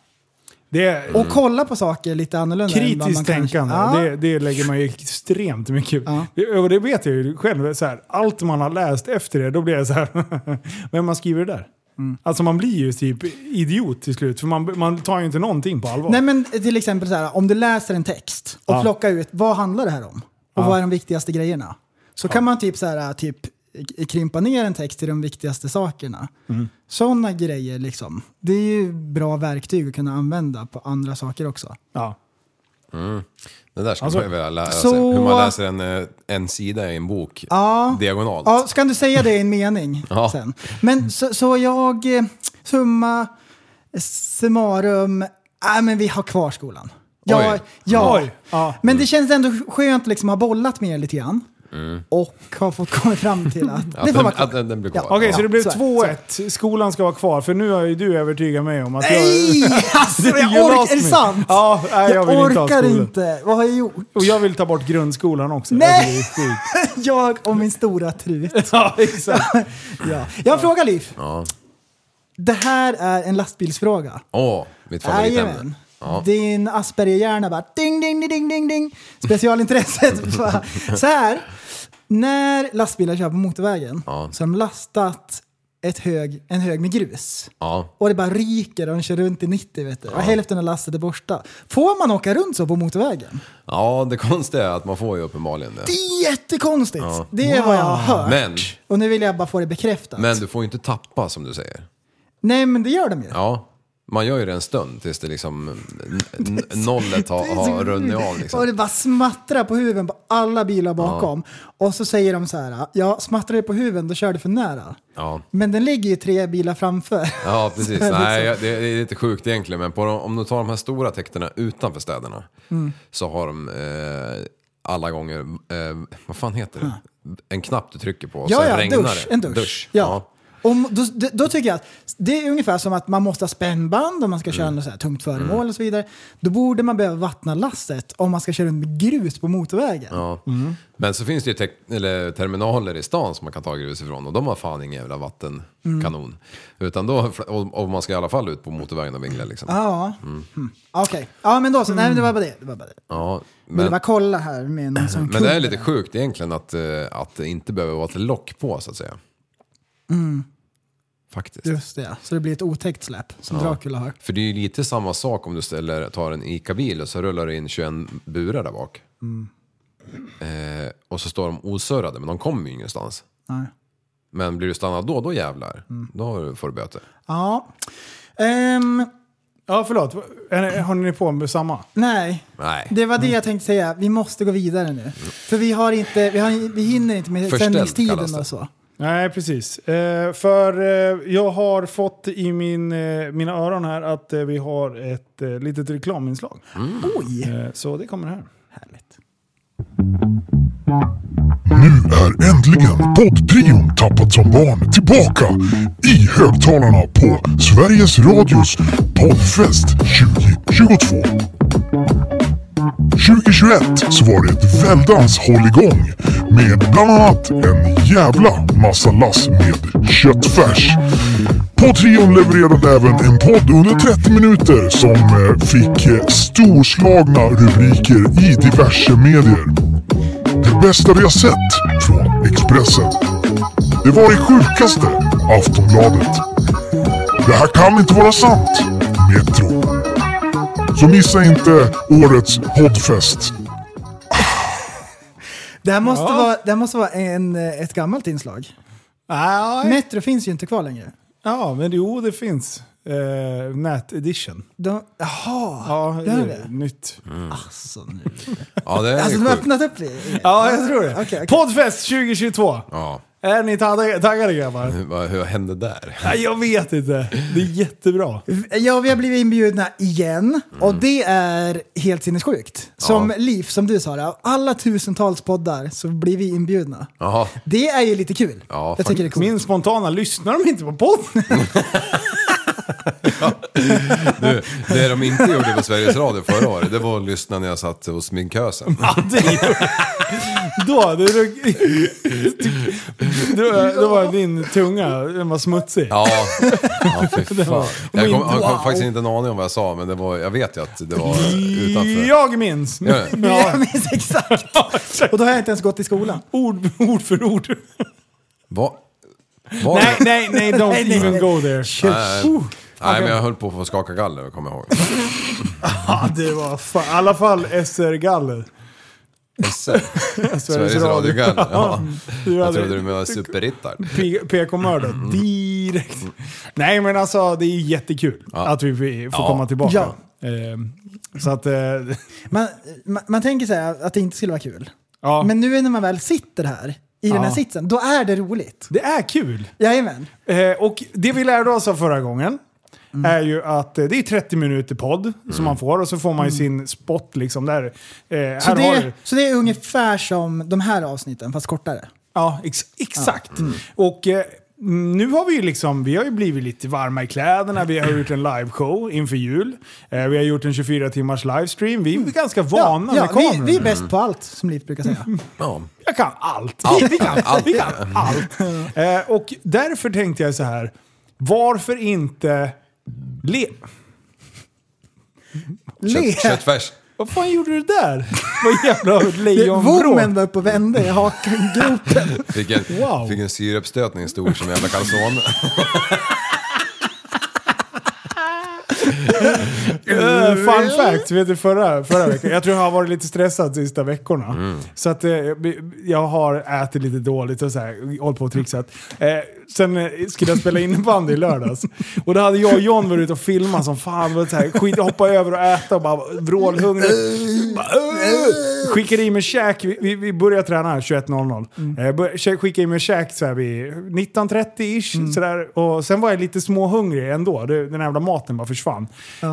Är Och kolla på saker lite annorlunda. kritiskt tänkande. Ja. Det, det lägger man ju extremt mycket. Ja. Det, och det vet jag ju själv. Så här, allt man har läst efter det, då blir jag så här... Vem man skriver det där? Mm. Alltså man blir ju typ idiot till slut. För man, man tar ju inte någonting på allvar. Nej men till exempel så här, om du läser en text och Ja. plockar ut vad handlar det här om? Och vad är de viktigaste grejerna? Så kan man typ så här, typ krympa ner en text till de viktigaste sakerna. Mm. Sådana grejer liksom. Det är ju bra verktyg att kunna använda på andra saker också. Ja. Det där ska Alltså, man ju vilja lära sig. så- Hur man läser en, eh, en sida i en bok Ja. diagonalt. Ja, så kan du säga det i en mening Ja. sen. Men så, så jag, eh, summa summarum, nej men vi har kvar skolan. Ja, Oj. ja. Oj. Ja. Men det känns ändå skönt liksom att ha bollat med er lite grann. Och har fått komma fram till att Att det får den, vara kvar. att den, den blir kvar. Okej, så det blev så- 2-1. Skolan ska vara kvar. För nu har ju du övertygat mig om att Nej! jag... Alltså, jag You orkar, lost är det me. sant? Ja, nej, jag, jag vill inte ha orkar skolan. inte. Vad har jag gjort? Och jag vill ta bort grundskolan också. Nej! Jag tycker det är skit. Jag och min stora trut. Ja, exakt. Ja. Jag har en fråga Liv. Ja. Det här är en lastbilsfråga. Åh, mitt favoritämne. Jajamän. Ja. Din Asperger-hjärna bara ding, ding, ding, ding, ding, ding. Specialintresset. bara. så här, när lastbilar kör på motorvägen Ja. så har de lastat ett hög, en hög med grus. Ja. Och det bara ryker och de kör runt i 90 vet du. Och hälften av lastet är borta. Får man åka runt så på motorvägen? ja, det konstiga är att man får ju uppenbarligen Det det. är jättekonstigt. Det är vad jag har hört. Men, Och nu vill jag bara få det bekräftat. men du får ju inte tappa som du säger. Nej men det gör de ju. Ja, man gör ju det en stund tills det liksom nollet har, har runnit av Och liksom. det bara smattrar på huven på alla bilar bakom. Och så säger de så här, ja smattrar det på huven då kör du för nära. Ja. Men den ligger ju tre bilar framför. Ja, precis. Det Nej, det är lite sjukt egentligen, men de, om du tar de här stora täkterna utanför städerna Mm. så har de eh, alla gånger, eh, vad fan heter det? En knapp du trycker på och Ja, sen ja, regnar dusch. det. En dusch. Ja. Och då, då, då tycker jag att det är ungefär som att man måste ha spännband om man ska köra Mm. något så här tungt föremål och så vidare. Då borde man behöva vattna lasset om man ska köra runt med grus på motorvägen. Ja. Men så finns det ju eller terminaler i stan som man kan ta grus ifrån och de har fan ingen jävla vattenkanon. Utan då, och, och man ska i alla fall ut på motorvägen och vingla liksom. Ja, mm. okej. Ja, men då så. Nej, men det var bara det. det, var bara det. Ja, Men, var kolla här med någon som men det är lite sjukt egentligen att, eh, att det inte behöver vara ett lock på så att säga. Faktiskt. Just det, så det blir ett otäckt släp som Ja. Dracula har. För det är ju lite samma sak om du ställer, tar en ICA-bil och så rullar du in 21 burar där bak. Mm. Eh, och så står de osurrade, men de kommer ju ingenstans. Nej. Men blir du stannad då, då jävlar. Mm. Då får du böter. Ja. Ehm, Ja, förlåt. Har ni på med samma? nej, Nej. det var det jag tänkte säga. Vi måste gå vidare nu. För vi, har inte, vi, har, vi hinner inte med Förställd sändningstiden det. och så. Nej, precis. Eh, för eh, jag har fått i min, eh, mina öron här att eh, vi har ett eh, litet reklaminslag. Oj! Eh, så det kommer här. Härligt. Nu är äntligen poddtrion Tappat som barn tillbaka i högtalarna på Sveriges Radios poddfest 2022. 2021 så var det ett väldans hålligång med bland annat en jävla massa lass med köttfärs. På trion levererade även en podd under 30 minuter som eh, fick eh, storslagna rubriker i diverse medier. Det bästa vi har sett från Expressen. Det var det sjukaste Aftonbladet. Det här kan inte vara sant, Metro. Så missa inte årets poddfest. Det här måste Ja. vara, det här måste vara en, ett gammalt inslag. Nej. Metro finns ju inte kvar längre. Ja, men jo, det finns. Eh, Nat Edition. De, jaha, Ja, det är det nytt. Alltså nu. Ja, det är Alltså de har öppnat upp det. Ja, jag tror det. Okej, okej. Poddfest 2022. Ja. Är ni taggade, grabbar? Hur, vad- hur hände där? Nej, jag vet inte. Det är jättebra. Ja, vi har blivit inbjudna igen och det är helt sinnessjukt. Som Ja. Liv, som du sa, av alla tusentals poddar så blir vi inbjudna. Jaha. Det är ju lite kul. Ja, jag tycker det är coolt. Min spontana, lyssnar de inte på podden? Du, det de inte gjorde på Sveriges Radio förra året, det var att lyssna när jag satt hos sminkösen. Ja, det då, det, då, då var din tunga, den var smutsig. Ja, ja fy fan. Jag kom, jag kom faktiskt inte en aning om vad jag sa, men det var, jag vet ju att det var utanför. Jag minns. Det? Jag minns exakt. Och då har jag inte ens gått i skolan. Ord, ord för ord. Va? Var Nej, det? nej, nej, don't Nej, even nej. go there. Nej, nej, men jag höll på att få skaka galler, kommer jag ihåg. Ja, det var fan, i alla fall SR-galler. SR. Sveriges Radio-galler. Ja. Du Jag trodde du menade superrittar. P- PK-mördat direkt. Nej men alltså det är jättekul Ja. att vi får Ja. komma tillbaka. Ja. Ehm, så att... eh, Man, man, man tänker så här att det inte skulle vara kul. ja. Men nu när man väl sitter här i den här Ja. sitsen, då är det roligt. det är kul. Jajamän. Eh, och det vi lärde oss av förra gången Mm. är ju att eh, det är 30 minuter podd som man får och så får man ju sin spot liksom där. Eh, Så det, så det är ungefär som de här avsnitten, fast kortare. Ja, ex exakt. Och eh, nu har vi ju liksom, vi har ju blivit lite varma i kläderna. Vi har gjort en liveshow inför jul. Eh, vi har gjort en 24 timmars livestream. Vi är ganska vana ja, med vi, kameran. vi är bäst på allt, som Liv brukar säga. Ja. Jag kan allt. Allt. Vi kan Allt. Vi kan allt. Eh, och därför tänkte jag så här. Varför inte le... Le. Kött, köttfärs. Vad fan gjorde du där? Vad jävla Det- lejonbråk. Vommen var uppe och vände i hakgropen. Fick en, Wow. fick en syreuppstötning stor som en jävla calzone. Uh, fun fact, vet du förra, förra veckan? Jag tror jag har varit lite stressad de sista veckorna. Mm. Så att eh, jag har ätit lite dåligt och så här, hållit på och trixat. Eh, sen eh, skulle jag spela innebandy i lördags. Och då hade jag och John varit ute och filmat som fan. Och så här, skit, hoppa över och äta och bara vrålhungrig. Skickade i mig käk, vi, vi, började träna här 21.00. Eh, bör- kä- skickade i mig käk så här vid 19.30ish. Sådär. Och sen var jag lite småhungrig ändå. Den jävla maten bara försvann. Eh,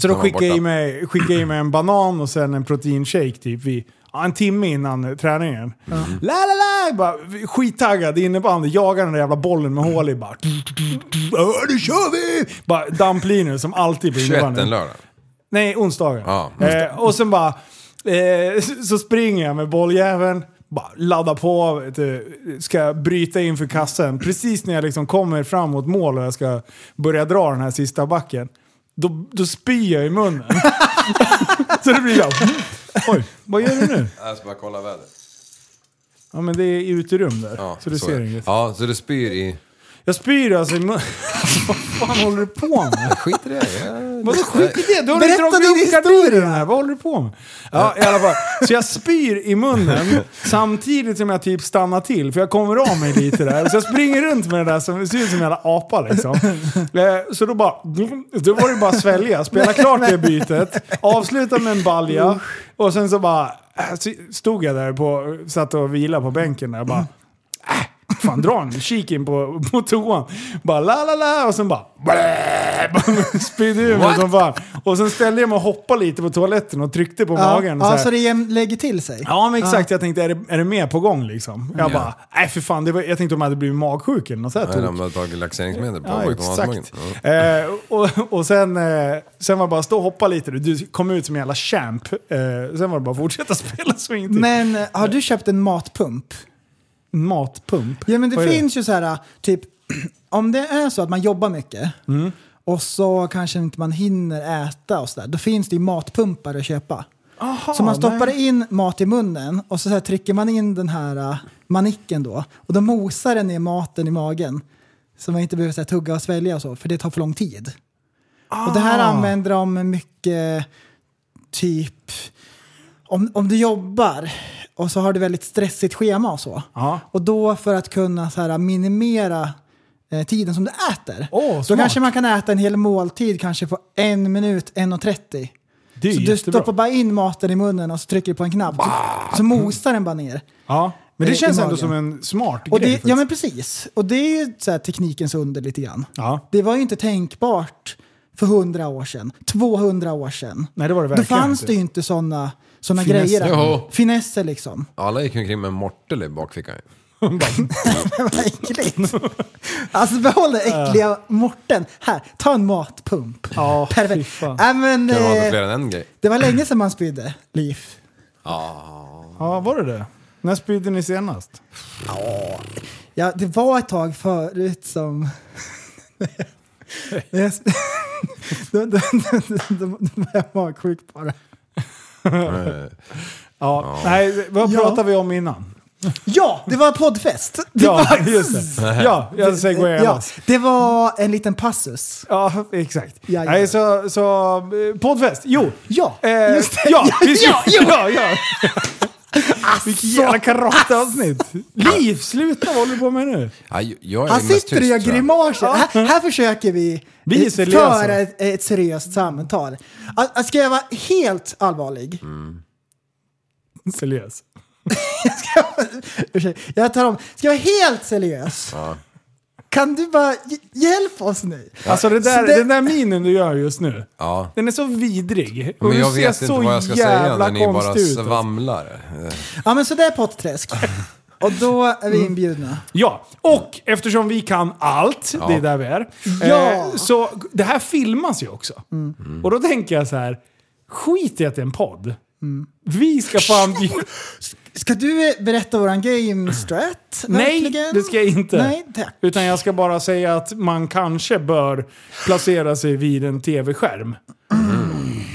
så då var skickade jag, i borta. mig, skickade jag i mig en banan och sen en proteinshake typ vid, ja, en timme innan träningen. La la la! Bara, skittaggad innebandy, jagar den där jävla bollen med hål i bara. "Ö, Nu kör vi! Bara damplinor som alltid på 21 innebandy. en lördag. Nej, onsdagar. Ja, eh, och sen bara, eh, så springer jag med bolljäveln, bara laddar på, vet du, ska bryta in för kassen. Precis när jag liksom kommer fram mot mål och jag ska börja dra den här sista backen, då, då spyr jag i munnen. så det blir jag, oj, vad gör du nu? Jag ska bara kolla vädret. Ja, men det är i uterum där. Ja, så du ser inget. Ja, så du spyr i... Jag spyr alltså i mun. Vad fan håller du på med? Skit i det. Jag... Vadå skit i det? Du har Berätta dragit din upp här. Vad håller du på med? Ja, i alla fall. Så jag spyr i munnen samtidigt som jag typ stannar till. För jag kommer av mig lite där. Så jag springer runt med det där som ser ut som en jävla apa liksom. Eh, Så då bara... Då var det bara att svälja. Spela klart det bytet. Avsluta med en balja. Och sen så bara... Äh, stod jag där på... Satt och vilade på bänken där. Jag bara... Fan dra en kik in på, på toan. Bara la la la och sen bara... Spydde ur mig som fan. Och sen ställde jag mig och hoppade lite på toaletten och tryckte på Ja, magen. ja, så så här. det jäm- lägger till sig. Ja men exakt, jag tänkte är det, är det mer på gång liksom? Jag Ja. bara, nej för fan, det var, jag tänkte om jag hade blivit magsjuk eller något sånt. Nej, de har tagit laxeringsmedel på Ja, McDonalds-magen. exakt. Eh, och, och sen, eh, sen var det bara stå och hoppa lite. Du kom ut som en jävla champ. Eh, sen var det bara att fortsätta spela så ingenting. Men eh, har du köpt en matpump? Matpump? Ja men det Vad är finns ju så här, typ, om det är så att man jobbar mycket Mm. och så kanske inte man hinner äta och sådär, då finns det ju matpumpar att köpa. så man stoppar nej. in mat i munnen och så, så här, trycker man in den här uh, manicken då och då mosar den ner maten i magen. Så man inte behöver så här, tugga och svälja och så, för det tar för lång tid. Och det här Ah. använder de mycket, typ, om, om du jobbar och så har du väldigt stressigt schema och så. Ja. Och då för att kunna så här, minimera eh, tiden som du äter. Åh, då kanske man kan äta en hel måltid kanske på en minut, 1.30. Det är Så ju du jättebra. stoppar bara in maten i munnen och så trycker du på en knapp. Så, så mosar den bara ner. Ja, men det i känns ändå som en smart Och grej. det, ja men precis. Och det är ju så här, teknikens under lite grann. ja. Det var ju inte tänkbart för 100 år sedan, 200 år sedan. Nej, det var det Då verkligen fanns inte. det ju inte sådana såna Finesser. grejer. Jo. Finesser liksom. Alla gick omkring med en mortel i bakfickan. Vad äckligt. Alltså behåll den äckliga morten. Här, ta en matpump. Ja, fy fan. Äh, men, Kan det vara eh, fler än en grej? det var länge sedan man spydde, Liv. Ja, var det det? När spydde ni senast? Ja, det var ett tag förut som... Jag- då, då, då, då, då var jag magsjuk bara. Eh, Ja. Nej, vad Ja. pratade vi om innan? Ja, det var poddfest! Det Ja, var, just det. Ja, jag säger ja, ja. det var en liten passus. ja, exakt. Jajamän. Nej, så, så eh, poddfest. Jo. Ja, Eh, just det. Ja, Ja, vi ska, ja, ja, ja. Vilket jävla karatavsnitt. Liv, sluta vad håller du på med nu? Ja, jag är Han mest sitter och gör tror jag. grimaser. Här, här försöker vi, Vi är seriösa. föra ett, ett seriöst samtal. Ska jag vara helt allvarlig? Seriös. Ursäkta, jag tar om. Ska jag vara helt seriös? Kan du bara hj- hjälpa oss nu? Alltså det där, det- den där minen du gör just nu. Ja. Den är så vidrig. Och Men du jag ser vet inte så vad jag ska säga jävla när ni bara svamlar. Ja men så det är potträsk. Och då är vi inbjudna. Ja, och eftersom vi kan allt, Ja. det är där vi är. Ja. Eh, så det här filmas ju också. Mm. Och då tänker jag så här, skit i att det är en podd. Mm. Vi ska fan... Ska du berätta våran game strat? Nej, verkligen? det ska jag inte. Nej, tack. Utan jag ska bara säga att man kanske bör placera sig vid en tv-skärm.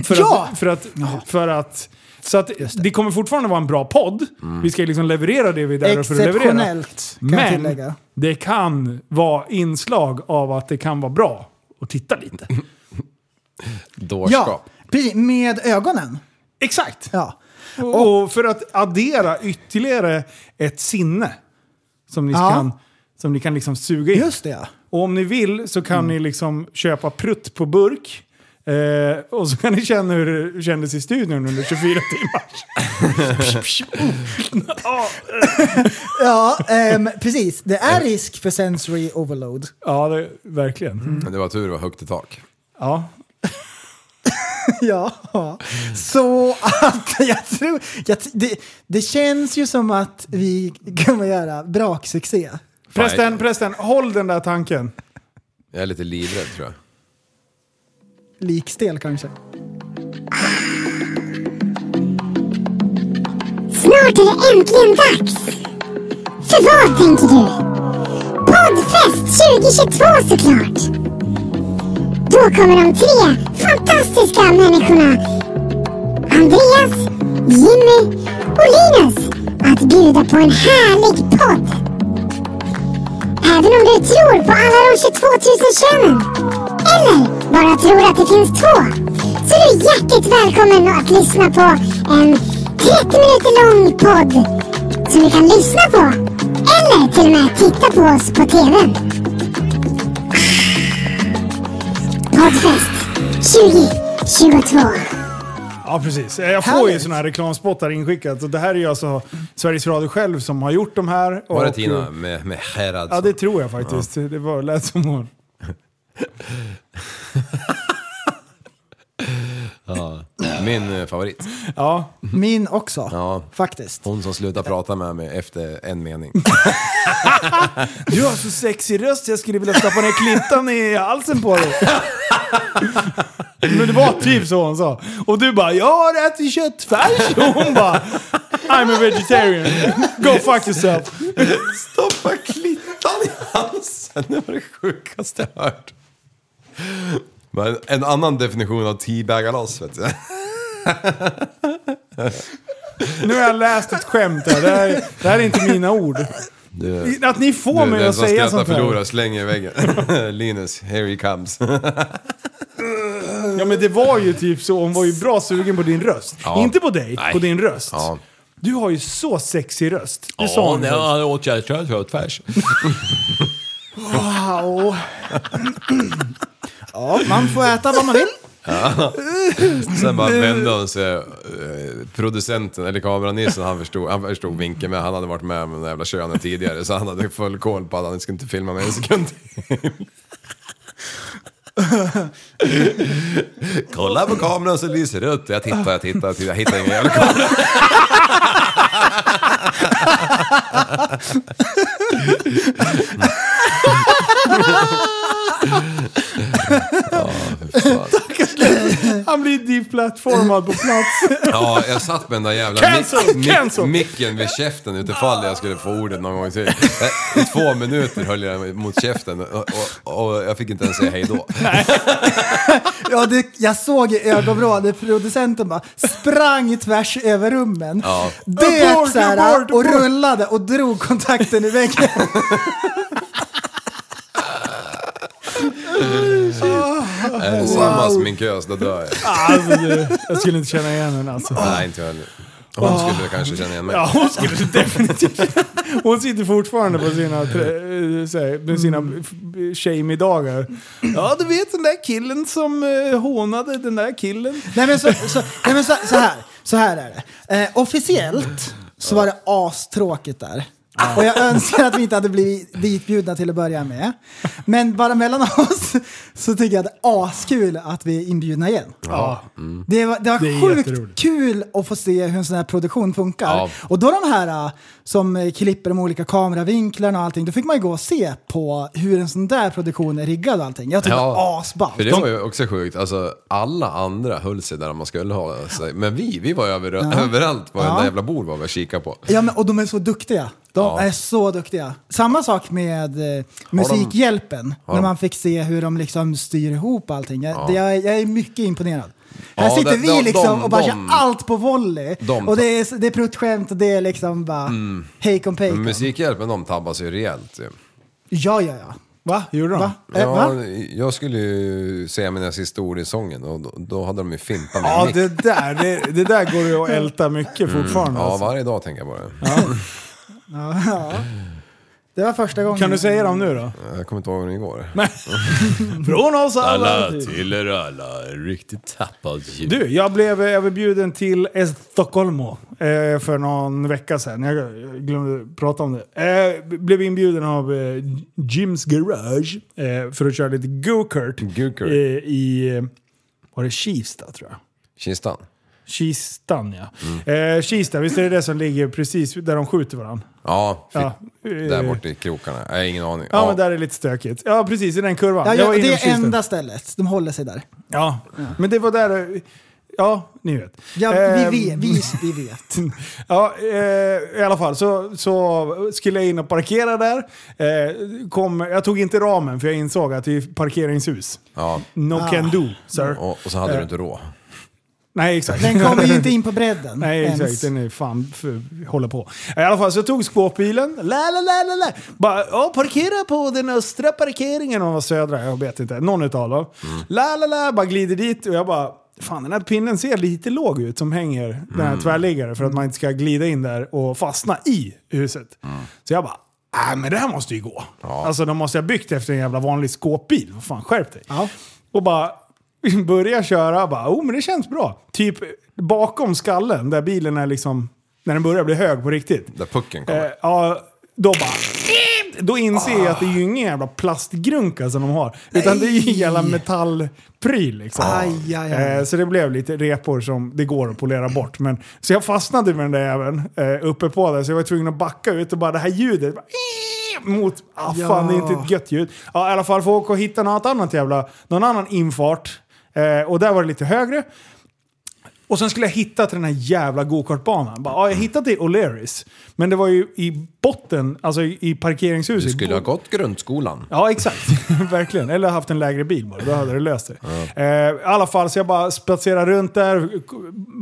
För, Ja! att, för att... För att så att det. kommer fortfarande vara en bra podd. Vi ska liksom leverera det vi är där för att leverera. Exceptionellt, kan jag Men tillägga. det kan vara inslag av att det kan vara bra att titta lite. Dårskap. Ja. Med ögonen. Exakt! Ja. Och för att addera ytterligare ett sinne som ni Ja. kan, som ni kan liksom suga in. Just det ja. Och om ni vill så kan Mm. ni liksom köpa prutt på burk. Eh, och så kan ni känna hur det kändes i studion under 24 timmar. Ja, ehm, precis. Det är risk för sensory overload. ja, det, verkligen. Men det var tur det var högt i tak. Ja. Ja, så att jag tror... Jag, det, det känns ju som att vi kommer göra braksuccé. Prästen, prästen, håll den där tanken. Jag är lite livrädd tror jag. Likstel kanske. Snart är det äntligen dags! För vad tänker du? Poddfest 2022 såklart! Då kommer de tre fantastiska människorna Andreas, Jimmy och Linus att bjuda på en härlig podd. Även om du tror på alla de 22 000 könen eller bara tror att det finns två så är du hjärtligt välkommen att lyssna på en 30 minuter lång podd som du kan lyssna på eller till och med titta på oss på TVn. Poddfest 2022. Ja, precis. Eh, Jag får ju Härligt. sådana här reklamspottar inskickat. Och det här är ju alltså Sveriges Radio själv som har gjort de här. Var det och- Tina med, med Gerhardsson? Ja, det tror jag faktiskt. Det var lät som hon. Ja. Min eh, favorit. Ja. Min också, Ja. faktiskt. Hon som slutar prata med mig efter en mening. Du har så sexig röst, jag skulle vilja stoppa ner klittan i halsen på dig. Men det var typ så hon sa. Och du bara, jag har ätit köttfärs. Och hon bara, I'm a vegetarian. Go fuck yourself. Stoppa klittan i halsen, det var det sjukaste jag hört. Men en annan definition av teabagga loss vet du. Nu har jag läst ett skämt här. Det här, det här är inte mina ord. Du, Att ni får mig att säga sånt här. förlorar, slänger i väggen. Linus, here he comes. Ja men det var ju typ så, hon var ju bra sugen på din röst. Ja. Inte på dig, Nej. på din röst. Ja. Du har ju så sexig röst. Det sa hon. först. jag åt köttfärs. Wow. ja, man får äta vad man vill. Sen bara vände hon sig. eh, Producenten, eller kameranissen, han förstod, han förstod vinkeln men han hade varit med om den jävla könen tidigare så han hade full koll på att han skulle inte filma med en sekund till. Kolla på kameran så lyser det rött. Jag tittar, jag tittar, jag tittar, jag hittar ingen jävla kamera. Ja. Han blir deplattformad på plats. Ja, jag satt med den där jävla Cancel, mic- cancel. mic- micken vid käften utifall jag skulle få ordet någon gång till. I två minuter höll jag den mot käften och, och, och jag fick inte ens säga hej då. Ja, det, jag såg i ögonvrån när producenten bara sprang tvärs över rummen. Ja. Dök Abort, såhär abort, och abort. rullade och drog kontakten i väggen. Är det samma sminkös, då dör jag. Alltså, du, jag skulle inte känna igen henne alltså. Nej, inte jag heller. Hon skulle kanske känna igen mig. Ja, hon skulle definitivt... Hon sitter fortfarande på sina, trä- eh, med sina f- shame-dagar. Ja, du vet den där killen som eh, hånade den där killen. Nej men, så, så, nej, men så, så, här, så här är det. Eh, officiellt så var det astråkigt där. Och jag önskar att vi inte hade blivit ditbjudna till att börja med. Men bara mellan oss så tycker jag att det är askul att vi är inbjudna igen. Ja. Det var, det var Det sjukt kul att få se hur en sån här produktion funkar. Ja. Och då de här äh, som klipper de olika kameravinklarna och allting, då fick man ju gå och se på hur en sån där produktion är riggad och allting. Jag tyckte det var asballt. För det var ju också sjukt, alltså alla andra höll sig där man skulle ha sig. Men vi, vi var över, överallt på Ja. jävla bord var vi och kikade på. Ja, men, och de är så duktiga. De Ja. är så duktiga. Samma sak med eh, Musikhjälpen, har när de- man fick se hur de liksom styr ihop allting. Jag, det, jag, jag är mycket imponerad. Ja, Här sitter de- vi de- liksom de- och bara de- kör allt på volley. de- och det är, det är pruttskämt och det är liksom bara hejkon Men pejkon. Musikhjälpen de tabbas ju rejält ju. Ja, ja, ja. Va? Gjorde de? Va? Eh, Ja, va? jag skulle ju säga mina sista ord i sången och då, då hade de ju fimpat med Ja, mick. det där, det, det där går ju att älta mycket fortfarande. Ja, alltså. varje dag tänker jag på det. Ja, ja. Det var första gången. Kan du säga dem nu då? Jag kommer inte ihåg hur det går. Från oss alla. till er alla, riktigt tappad Du, jag blev överbjuden till Stockholmo eh, för någon vecka sedan. Jag glömde prata om det. Eh, blev inbjuden av eh, Jims Garage eh, för att köra lite go-kart Go-kart. i, var det Kista tror jag? Kistan. Kistan ja. Mm. Eh, Kista, visst är det det som ligger precis där de skjuter varandra? Ja, Ja, där eh, borta i krokarna. Jag har ingen aning. Ja, men där är det lite stökigt. Ja, precis i den kurvan. Ja, ja, det är enda stället. De håller sig där. Ja, men det var där... Ja, ni vet. Ja, vi, vet, vi, vi vet. Ja, eh, i alla fall så, så skulle jag in och parkera där. Eh, kom, jag tog inte ramen för jag insåg att det är parkeringshus. Ja. No Ah. can do, sir. Och, och så hade Eh. du inte råd. Nej, exakt. Den kommer ju inte in på bredden. Nej, ens. exakt. Den är fan för, håller på. I alla fall så jag tog skåpbilen. La, la, la, la, la. Bara, ja, parkera på den östra parkeringen och södra. Jag vet inte. Någon utav dem. La, la, la. Bara glider dit och jag bara... Fan, den här pinnen ser lite låg ut som hänger, den här tvärliggare, för att man inte ska glida in där och fastna i huset. Så jag bara, äh, men det här måste ju gå. Alltså de måste ha byggt efter en jävla vanlig skåpbil. Vad fan, skärp dig. Ja. Och bara börjar köra, bara, oh men det känns bra. Typ bakom skallen, där bilen är liksom, när den börjar bli hög på riktigt. Där pucken kommer. Eh, ja, då bara... Då inser jag att det är ju ingen jävla plastgrunka som de har. Utan det är ju en jävla metallpryl liksom. Aj, aj, aj. Eh, så det blev lite repor som det går att polera bort. Men, så jag fastnade med den där jäveln eh, uppe på det. Så jag var tvungen att backa ut och bara det här ljudet. Bara, mot... Ah, fan, det är inte ett gött ljud. Ja, I alla fall få åka och hitta något annat jävla... Någon annan infart. Eh, och där var det lite högre. Och sen skulle jag hitta till den här jävla gokartbanan. Bara, Ja, jag hittade till O'Learys. Men det var ju i botten, alltså i i parkeringshuset. Du skulle ha gått grundskolan. Ja, exakt. Verkligen. Eller haft en lägre bil bara. Då hade det löst sig. Eh, I alla fall, så jag bara spatserar runt där,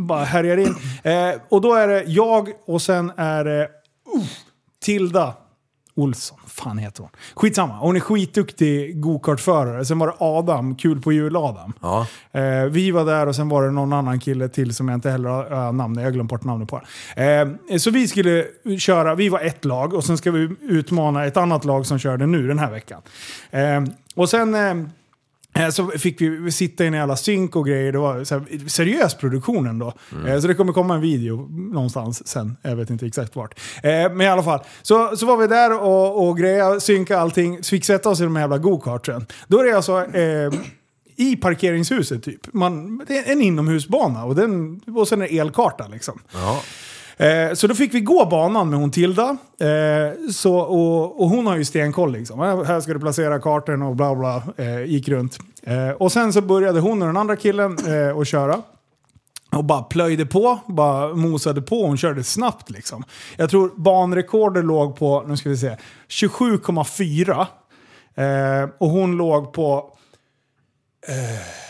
bara härjar in. Eh, och då är det jag och sen är det uh, Tilda Olsson. Fan heter hon? Skitsamma. Hon är skitduktig gokartförare. Sen var det Adam, kul på jul-Adam. Ja. Eh, vi var där och sen var det någon annan kille till som jag inte heller har äh, namnet. Jag har glömt bort namnet på. Eh, så vi skulle köra, vi var ett lag och sen ska vi utmana ett annat lag som körde nu den här veckan. Eh, och sen eh, så fick vi sitta i en jävla synk och grejer. Det var så här, seriös produktion ändå. Eh, så det kommer komma en video någonstans sen. Jag vet inte exakt vart. Eh, men i alla fall. Så, så var vi där och, och grejer, synka allting. Så fick sätta oss i de här jävla gokartsen. Då är det alltså... Eh, i parkeringshuset typ. Man, det är en inomhusbana och, den, och sen är elkarta liksom. Ja. Eh, så då fick vi gå banan med hon Tilda. Eh, så, och, och hon har ju stenkoll liksom. Här, ska du placera kartan och bla bla. Eh, gick runt. Eh, och sen så började hon och den andra killen eh, att köra. Och bara plöjde på, bara mosade på. Hon körde snabbt liksom. Jag tror banrekordet låg på, nu ska vi se, 27,4. Eh, och hon låg på eh,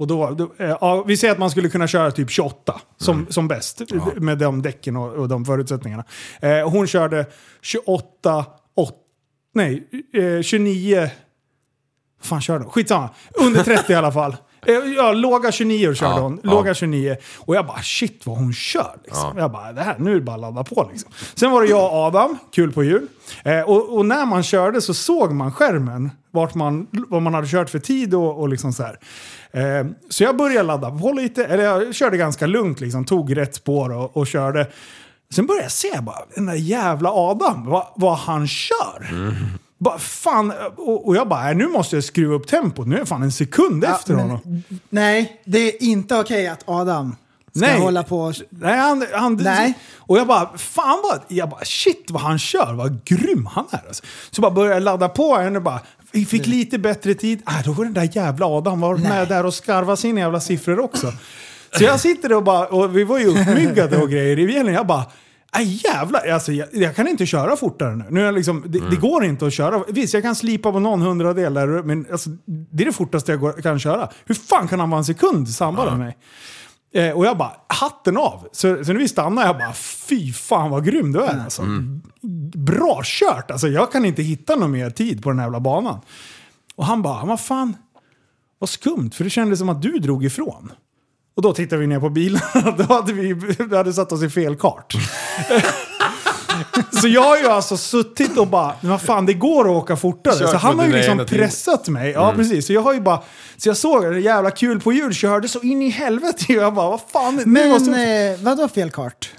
och då, då, eh, ja, vi säger att man skulle kunna köra typ 28 som, som bäst. Med de däcken och, och de förutsättningarna. Eh, hon körde 28, 8, nej, eh, 29... Vad fan körde hon? Skitsamma. Under 30 i alla fall. Eh, Ja, låga 29 körde Ja, hon. ja. Låga 29. Och jag bara shit vad hon kör. Liksom. Jag bara, det här, nu är det bara att ladda på liksom. Sen var det jag och Adam, kul på jul. Eh, och, och när man körde så såg man skärmen. Vart man, vad man hade kört för tid och, och liksom så här. Eh, så jag började ladda på lite, eller jag körde ganska lugnt liksom. Tog rätt spår och, och körde. Sen började jag se bara, den där jävla Adam, vad, vad han kör. Bara, fan, och, och jag bara, "Nej, nu måste jag skruva upp tempot. Nu är jag fan en sekund Ja, efter men- honom. Nej, det är inte okej att Adam ska Nej. hålla på... Nej, han, han, Nej. Och jag bara, fan vad, jag bara shit vad han kör, vad grym han är. Alltså. Så bara började jag ladda på henne och bara, vi fick lite bättre tid. Ah, då var den där jävla Adam var med där och skarvade sina jävla siffror också. Så jag sitter och bara, och vi var ju uppmyggade och grejer i bilen. Jag bara, Aj jävlar, alltså, jag, jag kan inte köra fortare nu. nu är liksom, det, det går inte att köra. Visst, jag kan slipa på någon hundradel där, men alltså, det är det fortaste jag går, kan köra. Hur fan kan han vara en sekund snabbare än mig? Eh, och jag bara, hatten av. Så, så när vi stannade, jag bara, fy fan vad grym du är alltså. Bra kört! Alltså, jag kan inte hitta någon mer tid på den här jävla banan. Och han bara, vad fan, vad skumt, för det kändes som att du drog ifrån. Och då tittade vi ner på bilen, då hade vi, vi hade satt oss i fel kart. Så jag har ju alltså suttit och bara, men vad fan det går att åka fortare. Kört så han har ju liksom egna tid. pressat mig. Ja precis, så jag har ju bara, så jag såg det, jävla kul på jul, körde så in i helvete. Jag bara, vad fan, Men måste eh, vadå fel kart?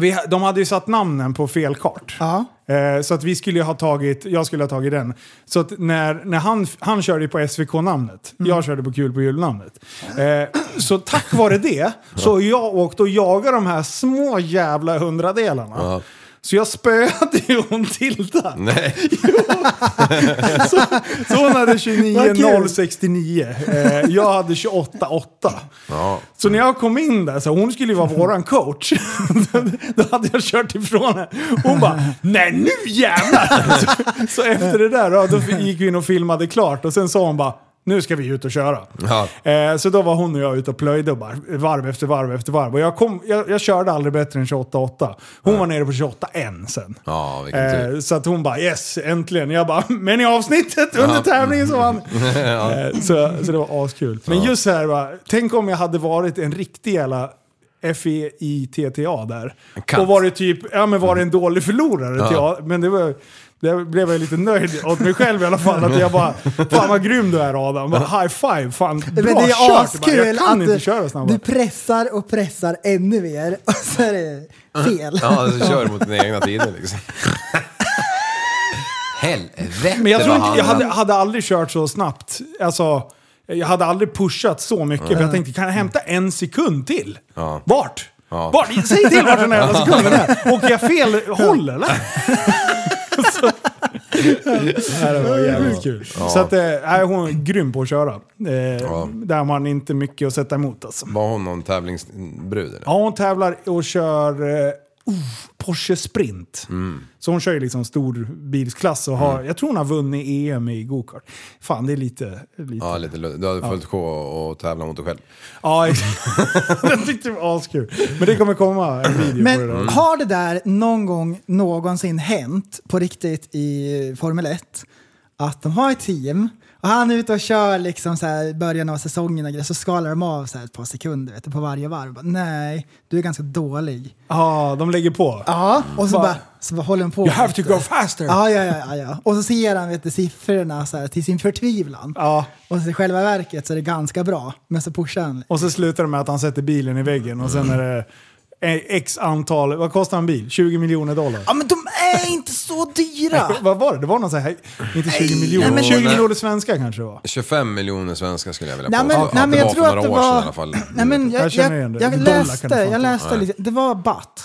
vi, De hade ju satt namnen på fel kart. Ja. Eh, så att vi skulle ha tagit, jag skulle ha tagit den. Så att när, när han, han körde på SVK-namnet, Mm. jag körde på Kul på jul-namnet. Eh, så tack vare det så har jag åkt och jagat de här små jävla hundradelarna. Ja. Så jag spöade ju hon Tilda. Nej. Så, så hon hade Vad kul. 29 069. Eh, jag hade 28 8. Ja. Så när jag kom in där, så hon skulle ju vara våran coach. Då hade jag kört ifrån henne. Hon bara, nej nu jävlar! Så, så efter det där, då, då gick vi in och filmade klart och sen sa hon bara, nu ska vi ut och köra. Ja. Eh, så då var hon och jag ute och plöjde och bara varv efter varv efter varv. Och jag, kom, jag, jag körde aldrig bättre än 28,8. Hon var nere på 28,1 sen. Ja. Eh, så att hon bara yes, äntligen. Jag bara, men i avsnittet under tävlingen så vann. Ja. Eh, så, så det var askul. Men just så här, va, tänk om jag hade varit en riktig jävla FEITTA där. Och varit typ, ja men var en dålig förlorare. Ja. Jag, men det var... Det blev jag lite nöjd åt mig själv i alla fall. Att jag bara, fan vad grym du är Adam. Bara, high five, fan bra Men det är kört. Askul jag kan att inte du, köra snabbare. du pressar och pressar ännu mer och så är det fel. Ja, så kör du mot dina egna tider liksom. Helvete Men jag tror inte, jag hade, hade aldrig kört så snabbt. Alltså, jag hade aldrig pushat så mycket. För jag tänkte, kan jag hämta en sekund till? Ja. Vart? Ja. Vart? Säg till vart den här jävla sekunden är. Åker jag fel håll eller? Så, nej, det var jävligt kul. Ja. Så att, nej, hon är grym på att köra. Eh, Där har man inte mycket att sätta emot alltså. Var hon någon tävlingsbrud eller? Ja, hon tävlar och kör eh, Porsche Sprint. Mm. Så hon kör ju liksom stor bilsklass och har, jag tror hon har vunnit EM i gokart. Fan, det är lite... lite. Ja, lite. Du hade fullt sjå och tävla mot dig själv. Ja, jag tyckte det var askul. Men det kommer komma en video på det Men där. har det där någon gång någonsin hänt på riktigt i Formel 1? Att de har ett team och han är ute och kör liksom så här början av säsongen och grejer, så skalar de av så här ett par sekunder vet du, på varje varv. Bara, Nej, du är ganska dålig. Ja, de lägger på. Ja, och så Bara- bara, så bara håller de på. You have to go faster! Ja, ja, ja, ja, ja. Och så ser han vet du, siffrorna så här, till sin förtvivlan. Ja. Och så i själva verket så är det ganska bra, men så pushar han. Och så slutar det med att han sätter bilen i väggen och sen är det x antal, vad kostar en bil? 20 miljoner dollar? Ja, men de är inte så dyra! vad var det? Det var någon sån här, inte 20 miljoner, nej, men- 20 miljoner svenska kanske det var. 25 miljoner svenskar skulle jag vilja Nej påstå. men, nej, men jag var tror att det år sedan var... i alla fall. Nej, men jag, Jag jag, jag, det. jag, läste, jag läste Nej. lite. Det var batt.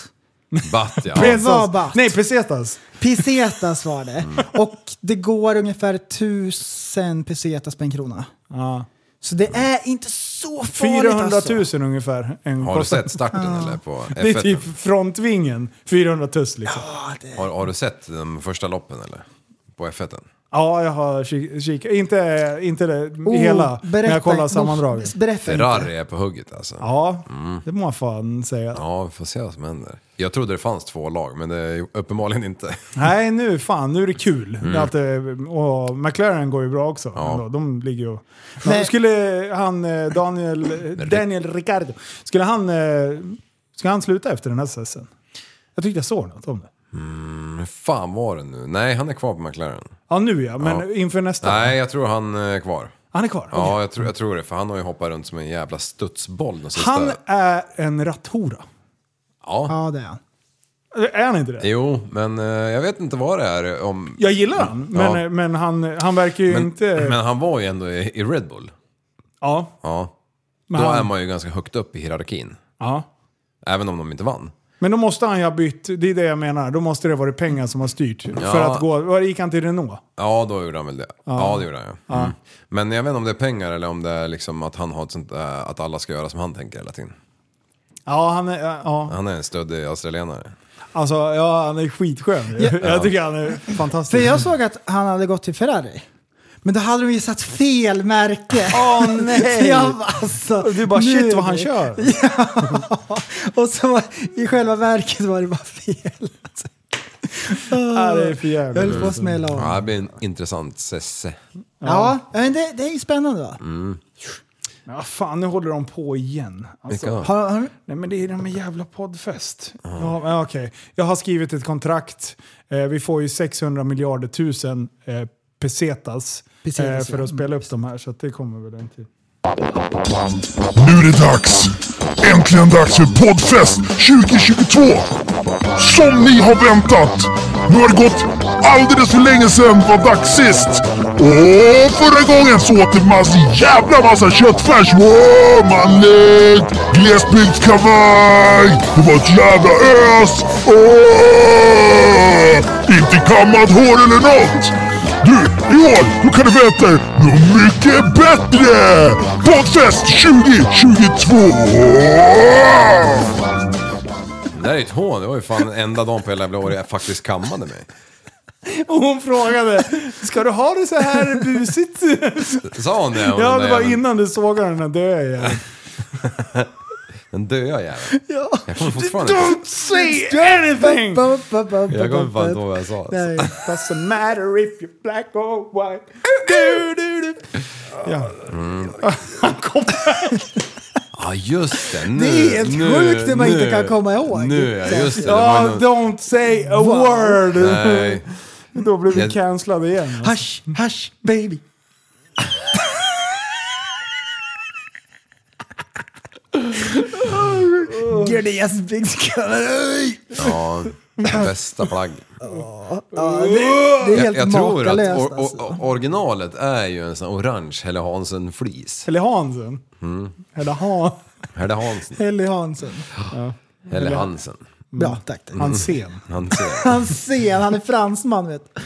Batt ja. Det var batt. Nej, pesetas. Pesetas var det. Mm. Och det går ungefär tusen pesetas på en krona. Ja. Så det är inte så farligt 400 alltså. 000 ungefär. En Har du kostar. sett starten eller på Det är F1? typ frontvingen, 400 tuss liksom. Har, har du sett de första loppen eller? På F1? Ja, jag har kikat. Kik inte, inte det Oh, hela, men berätta- jag kollar sammandraget. Berätta inte. Ferrari är på hugget alltså. Ja, det må man fan säga. Ja, vi får se vad som händer. Jag trodde det fanns två lag, men det är uppenbarligen inte. Nej, nu fan, nu är det kul. Mm. Att, och McLaren går ju bra också. Ja. Ändå. De ligger ju... Men- Men, skulle han, eh, Daniel, Daniel Ricciardo, skulle han, eh, ska han sluta efter den här säsongen? Jag tyckte jag såg något om det. Hur fan var det nu? Nej, han är kvar på McLaren. Ja, nu ja, men Ja. inför nästa. Nej, jag tror han är kvar. Han är kvar? Ja, jag tror, jag tror det. För han har ju hoppat runt som en jävla studsboll de sista... Han är en ratthora. Ja. Ja, det är han. Är han inte det? Jo, men eh, jag vet inte vad det är om... Jag gillar han, men, Ja. eh, men han, han verkar ju Men, inte... men han var ju ändå i, i Red Bull. ja, Ja. Men Då han- är man ju ganska högt upp i hierarkin. ja. Även om de inte vann. Men då måste han ju ha bytt, det är det jag menar. Då måste det vara pengar som har styrt. Ja. För att gå, var gick han till Renault? Ja, då gjorde han väl det. Ja, det gjorde han ja. Mm. Men jag vet inte om det är pengar eller om det är liksom att han har ett sånt där, att alla ska göra som han tänker hela tiden. Ja, han är, ja. Han är en stöddig australienare. Alltså, ja, han är skitskön. Jag tycker han är För fantastisk. jag såg att han hade gått till Ferrari. Men då hade de ju satt fel märke. Åh nej! Så jag bara, alltså, Du bara nu- shit vad han kör. Ja, och så var, i själva verket var det bara fel. Ja, det är för Jag höll jävligt. på att smälla av. Ja, det blir en intressant sesse. Ja, men det, det är ju spännande va? Ja, fan, nu håller de på igen. Alltså? Har, har, nej, men det är de med jävla poddfest. Ja, men okej. Jag har skrivit ett kontrakt. Eh, vi får ju 600 miljarder tusen eh, pesetas, Pesetas, eh, för att spela upp de här. Så att det kommer väl en till. Nu är det dags! Äntligen dags för poddfest 2022! Som ni har väntat! Nu har det gått alldeles för länge sedan var dags sist! Och förra gången så åt det massa jävla massa köttfärs! Wow, manligt! Glesbygdskavaj! Det var ett jävla ös! Åh! Inte kammat hår eller något! I år, då kan du vänta dig något mycket bättre! Poddfest 2022! Det där är ju ett hån. Det var ju fan enda dagen på hela jävla år jag faktiskt kammade mig. Och hon frågade, ska du ha det så här busigt? Sa hon det? hon Ja, den det där var jäveln? innan du sågade den där döda jäveln. Den döda jäveln. Ja. Jag kommer fortfarande Don't say anything! Jag kommer fan inte ihåg vad jag sa. Nej. Doesn't matter if you're black or white. Du, du, du. Ja. Han kom Ja just det, nu, Det är helt nu, sjukt hur man inte nu. kan komma ihåg. Nu ja, just det. det Ja, nog- don't say a word! Nej. Då blir vi Jag- cancellade igen. Hush, hush baby. Sky. Ja, bästa plagg. Ja, det, det är Jag, helt jag tror att or, alltså. or, originalet är ju en sån orange Helle Hansen-flis. Eller Hansen. Mm. Eller Han. Helle Hansen. Helly Hansen. Helle Hansen. Bra, tack. Hansen. Han ser. Han ser, han är fransman vet du.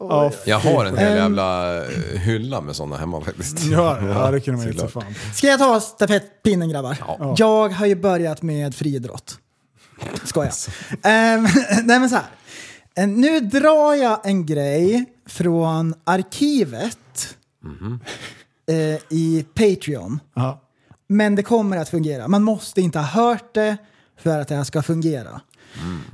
Ja, Jag har en hel Ehm. jävla eh, hylla med såna hemma faktiskt. ja, ja, det kunde man ju ta fan. Ska jag ta stafettpinnen grabbar? Ja. Jag har ju börjat med friidrott. Skoja. um, nej men så här. Eh, Nu drar jag en grej från arkivet eh, i Patreon. Ja. Men det kommer att fungera. Man måste inte ha hört det för att det här ska fungera.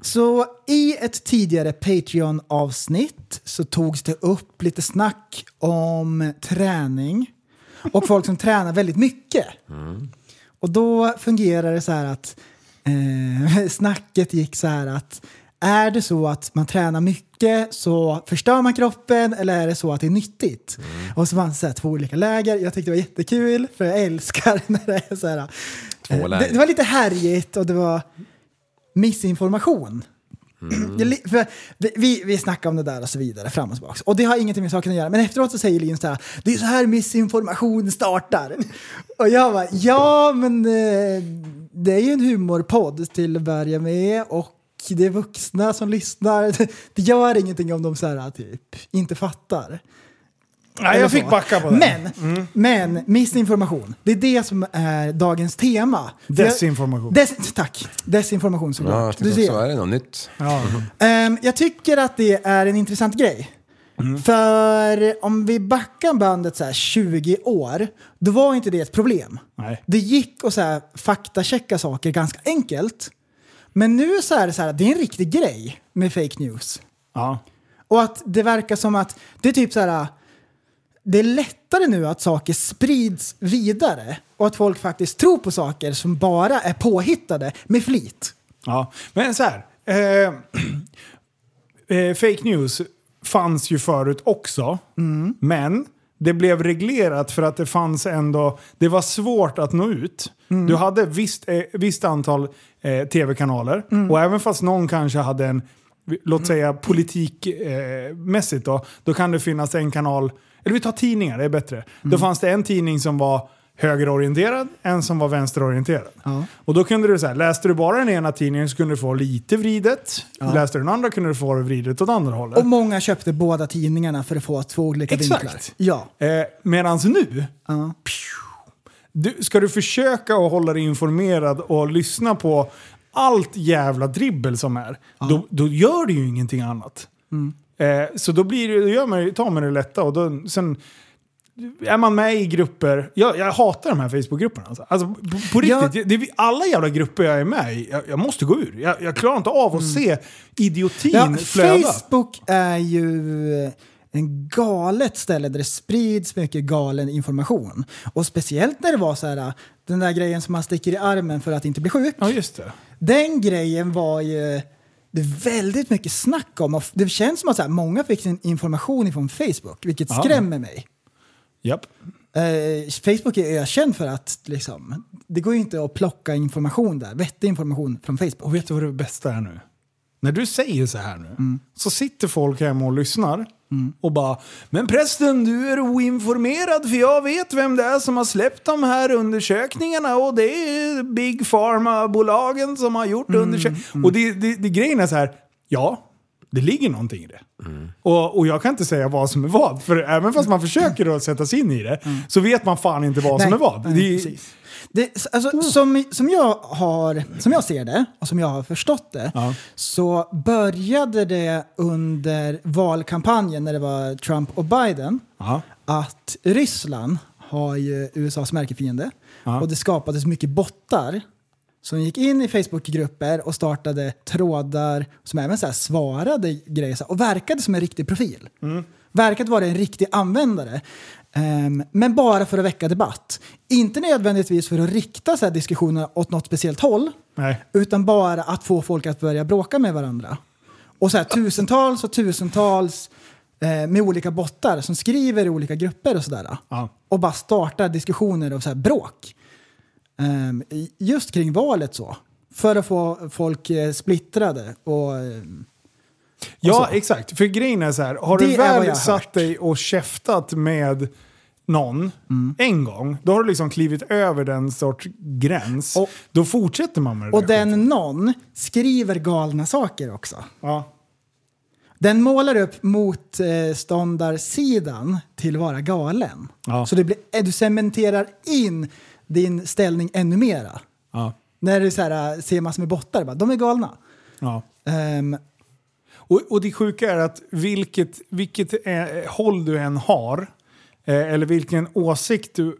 Så i ett tidigare Patreon-avsnitt så togs det upp lite snack om träning och folk som tränar väldigt mycket. Och då fungerar det så här att eh, snacket gick så här att är det så att man tränar mycket så förstör man kroppen eller är det så att det är nyttigt? Och så fanns det så två olika läger. Jag tyckte det var jättekul för jag älskar när det är så här. Två eh, det, läger. det var lite härjigt och det var missinformation. Li- för vi, vi, snackade om det där och så vidare fram och tillbaka. Och det har ingenting med saken att göra. Men efteråt så säger Lin så här, det är så här missinformation startar. Och jag bara, ja men eh, det är ju en humorpodd till att börja med och det är vuxna som lyssnar. Det gör ingenting om de så här, typ inte fattar. Nej, jag fick så. backa på det. Men, men missinformation, det är det som är dagens tema. Desinformation. Des, tack, desinformation Ja, såklart. jag du ser. också, är det något nytt? Ja. Ehm, jag tycker att det är en intressant grej. För om vi backar bandet så här 20 år, då var inte det ett problem. Nej. Det gick att så här faktachecka saker ganska enkelt. Men nu så är det så här, det är en riktig grej med fake news. Ja. Och att det verkar som att det är typ så här, det är lättare nu att saker sprids vidare och att folk faktiskt tror på saker som bara är påhittade med flit. Ja, men så här. Eh, eh, fake news fanns ju förut också. Men det blev reglerat för att det fanns ändå... Det var svårt att nå ut. Du hade visst, eh, visst antal eh, tv-kanaler. Och även fast någon kanske hade en, låt säga politikmässigt eh, då, då kan det finnas en kanal, eller vi tar tidningar, det är bättre. Då fanns det en tidning som var högerorienterad, en som var vänsterorienterad. Och då kunde du säga, läste du bara den ena tidningen så kunde du få lite vridet. Läste du den andra kunde du få det vridet åt andra hållet. Och många köpte båda tidningarna för att få två olika Exakt. vinklar. Ja. Eh, Medan nu, Ja. du, ska du försöka att hålla dig informerad och lyssna på allt jävla dribbel som är, då, då gör du ju ingenting annat. Eh, så då, blir det, då gör man, tar man det lätta och då, sen är man med i grupper. Jag, jag hatar de här Facebookgrupperna. Alltså. Alltså, på, på riktigt, det är alla jävla grupper jag är med i, jag, jag måste gå ur. Jag, jag klarar inte av att se idiotin Ja, flöda. Facebook är ju en galet ställe där det sprids mycket galen information. Och speciellt när det var så här, den där grejen som man sticker i armen för att inte bli sjuk. Ja, just det. Den grejen var ju det är väldigt mycket snack om. Och det känns som att så här, många fick sin information från Facebook, vilket Ja. skrämmer mig. Japp. Eh, Facebook är ökänd för att liksom, det går ju inte att plocka information där, vettig information från Facebook. Och vet du vad det bästa är nu? När du säger så här nu, Mm. så sitter folk hemma och lyssnar och bara “Men prästen, du är oinformerad för jag vet vem det är som har släppt de här undersökningarna och det är Big Pharma-bolagen som har gjort Mm, undersökningar”. Och det, det, det grejen är så här, ja, Det ligger någonting i det. Och, och jag kan inte säga vad som är vad. För även fast man försöker att sätta sig in i det så vet man fan inte vad som är vad. nej, Det precis. Det, alltså, som, som, jag har, som jag ser det och som jag har förstått det så började det under valkampanjen när det var Trump och Biden Ja. att Ryssland har ju USAs märkefiende Ja. och det skapades mycket bottar som gick in i Facebookgrupper och startade trådar som även så svarade grejer så här, och verkade som en riktig profil. Verkade vara en riktig användare. Ehm, men bara för att väcka debatt. Inte nödvändigtvis för att rikta så här diskussioner åt något speciellt håll. Nej. Utan bara att få folk att börja bråka med varandra. Och så här, tusentals och tusentals eh, med olika bottar som skriver i olika grupper och sådär. Och bara startar diskussioner och så här bråk. Ehm, just kring valet så. För att få folk eh, splittrade och... eh, Ja, så. exakt. För grejen är så här, har Det du väl satt hört. dig och käftat med någon Mm. en gång, då har du liksom klivit över den sorts gräns. då fortsätter man med det Och den någon skriver galna saker också. Ja. Den målar upp motståndarsidan till att vara galen. Ja. Så det blir, eh, du cementerar in din ställning ännu mera. Ja. När du så här, ser massor med bottar, bara, de är galna. Ja. Ehm, Och, och det sjuka är att vilket, vilket eh, håll du än har, eh, eller vilken åsikt du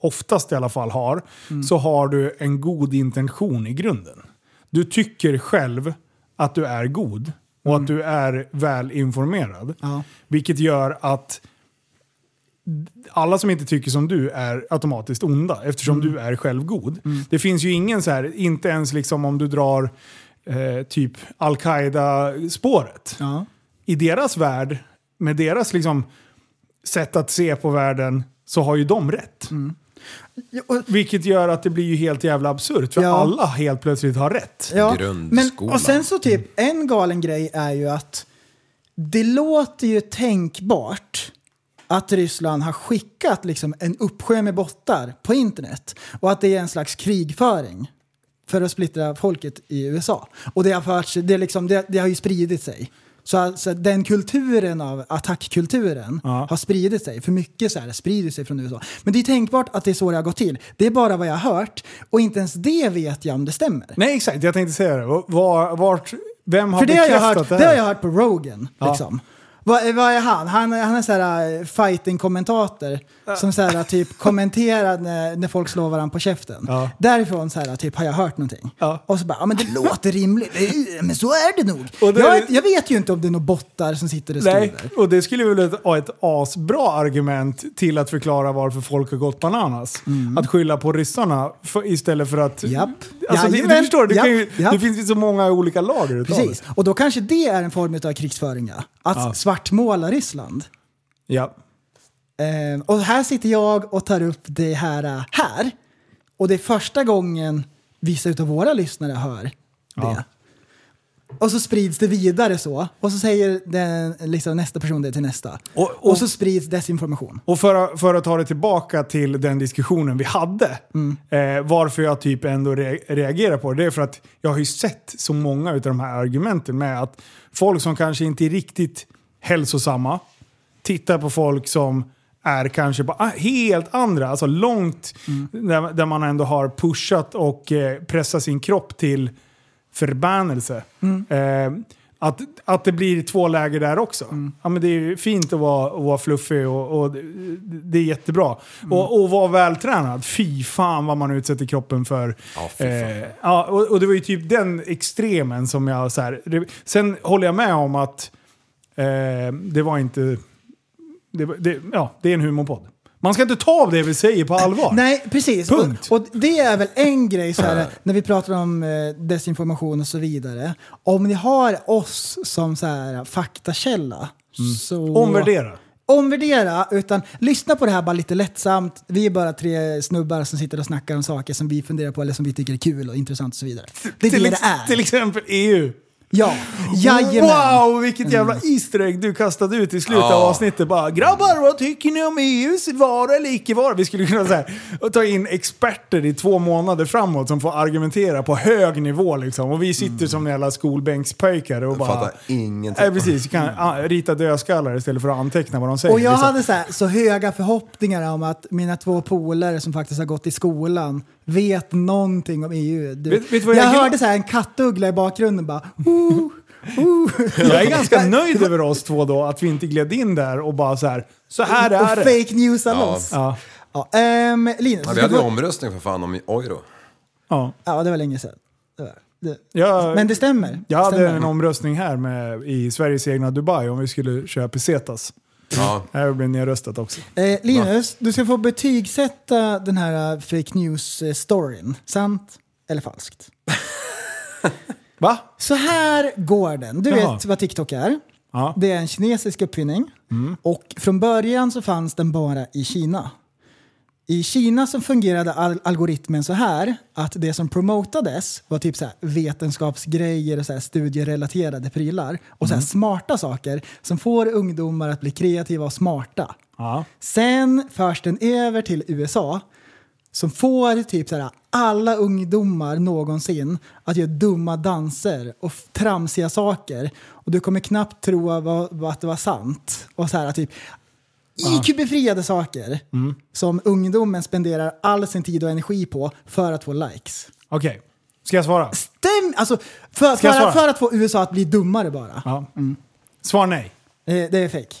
oftast i alla fall har, Mm. så har du en god intention i grunden. Du tycker själv att du är god och att du är väl informerad. Mm. Ja. Vilket gör att alla som inte tycker som du är automatiskt onda eftersom Mm. du är självgod. Det finns ju ingen så här, inte ens liksom om du drar eh, typ Al-Qaida-spåret. ja. I deras värld, med deras liksom sätt att se på världen, så har ju de rätt. Och- Vilket gör att det blir ju helt jävla absurt. För Ja. alla helt plötsligt har rätt. Ja, men, Grundskolan. och sen så typ, en galen grej är ju att det låter ju tänkbart att Ryssland har skickat liksom en uppsjö med bottar på internet och att det är en slags krigföring för att splittra folket i USA. Och det har, förts, det, liksom, det, det har ju spridit sig. Så alltså, den kulturen av attackkulturen Ja. har spridit sig. För mycket så här sprider sig från USA. Men det är tänkbart att det är så det har gått till. Det är bara vad jag har hört och inte ens det vet jag om det stämmer. Nej, exakt. Jag tänkte säga det. Var, vart, vem har För det har, jag bekräftat hört, det det här? har jag hört på Rogan. Ja. Liksom. Vad, vad är han? Han, är- han är så här äh, fighting-kommentator som så här, typ kommenterar när, när folk slår varandra på käften. Ja. Därifrån så här, typ, har jag hört någonting. Ja. Och så bara, ja men det låter rimligt. Men så är det nog. Det- jag, vet- jag vet ju inte om det är några bottar som sitter och Nej, skriver. och det skulle väl vara ett asbra argument till att förklara varför folk har gått bananas. Att skylla på ryssarna för, istället för att... Mm. Japp. Alltså, det, du Jajamän. förstår, det, kan ju, Japp, japp. det finns ju så många olika lager utav Precis. det. Och då kanske det är en form av krigsföring, ja. Att Ja. Svartmåla Ryssland. Ja. Eh, och här sitter jag och tar upp det här äh, här. Och det är första gången vissa av våra lyssnare hör det. Ja. Och så sprids det vidare så. Och så säger den, liksom, nästa person det till nästa. Och- Och, och- så sprids desinformation. Och för, att- för att ta det tillbaka till den diskussionen vi hade. Mm. Eh, varför jag typ ändå re reagerar på det. Det är för att jag har ju sett så många av de här argumenten med att folk som kanske inte riktigt hälsosamma tittar på folk som är kanske på ah, helt andra, alltså långt Mm. där, där man ändå har pushat och eh, pressat sin kropp till förbannelse. Mm. Eh, att, att det blir två läger där också. Mm. Ja, men det är fint att vara, att vara fluffig och, och det, är jättebra. Mm. Och, och vara vältränad. Fy fan vad man utsätter kroppen för. Ja. Eh, ja, och, och det var ju typ den extremen som jag... Så här, det, sen håller jag med om att eh, det var inte... Det, det, ja, det är en humorpodd. Man ska inte ta av det vi säger på allvar. Nej, precis. Punkt. Och, och det är väl en grej så här, när vi pratar om eh, desinformation och så vidare. Om ni har oss som så här, faktakälla så... Omvärdera. Omvärdera, utan lyssna på det här bara lite lättsamt. Vi är bara tre snubbar som sitter och snackar om saker som vi funderar på eller som vi tycker är kul och intressant och så vidare. Det är till, det det är. till exempel EU. Ja, jajamän. Wow, vilket jävla Easter egg du kastade ut i slutet Ja. av avsnittet. Bara, Grabbar, vad tycker ni om EUs vara eller icke vara? Vi skulle kunna så här, ta in experter i två månader framåt som får argumentera på hög nivå. Liksom. Och vi sitter som jävla skolbänkspöjkar och bara... Fattar ingenting. Nej, precis. Kan rita dödskallar istället för att anteckna vad de säger. Och jag liksom. hade så, här, så höga förhoppningar om att mina två polare som faktiskt har gått i skolan vet någonting om EU. Du, Vet- vet jag, jag hörde så här en kattuggla i bakgrunden bara... Uh, uh. Jag är ganska nöjd över oss två då, att vi inte gled in där och bara så här. Så här och är det. fake news Ja. loss. Ja. Ja, ehm, Linus, Ja, vi hade ju omröstning för fan om euro. Ja. ja, det var länge sedan. Det var, det. Jag, Men det stämmer. jag hade stämmer. en omröstning här med, i Sveriges egna Dubai om vi skulle köra pesetas. Ja. Här blev nedröstat också. Eh, Linus, du ska få betygsätta den här eh, fake news-storyn. Sant eller falskt? Va? Så här går den. Du Jaha. vet vad TikTok är. Ja. Det är en kinesisk uppfinning. Och från början så fanns den bara i Kina. I Kina så fungerade al- algoritmen så här att det som promotades var typ så här vetenskapsgrejer och så studierelaterade prylar. Och så här smarta saker som får ungdomar att bli kreativa och smarta. Ja. Sen förs den över till USA som får typ såhär, alla ungdomar någonsin att göra dumma danser och tramsiga saker. Och du kommer knappt tro att det var sant. Och så här, typ IQ-befriade saker som ungdomen spenderar all sin tid och energi på för att få likes. Okej. Ska jag svara? Stäm! Alltså, för, för, svara? att, för att få USA att bli dummare bara. Ja. Svar nej. Eh, det är fake.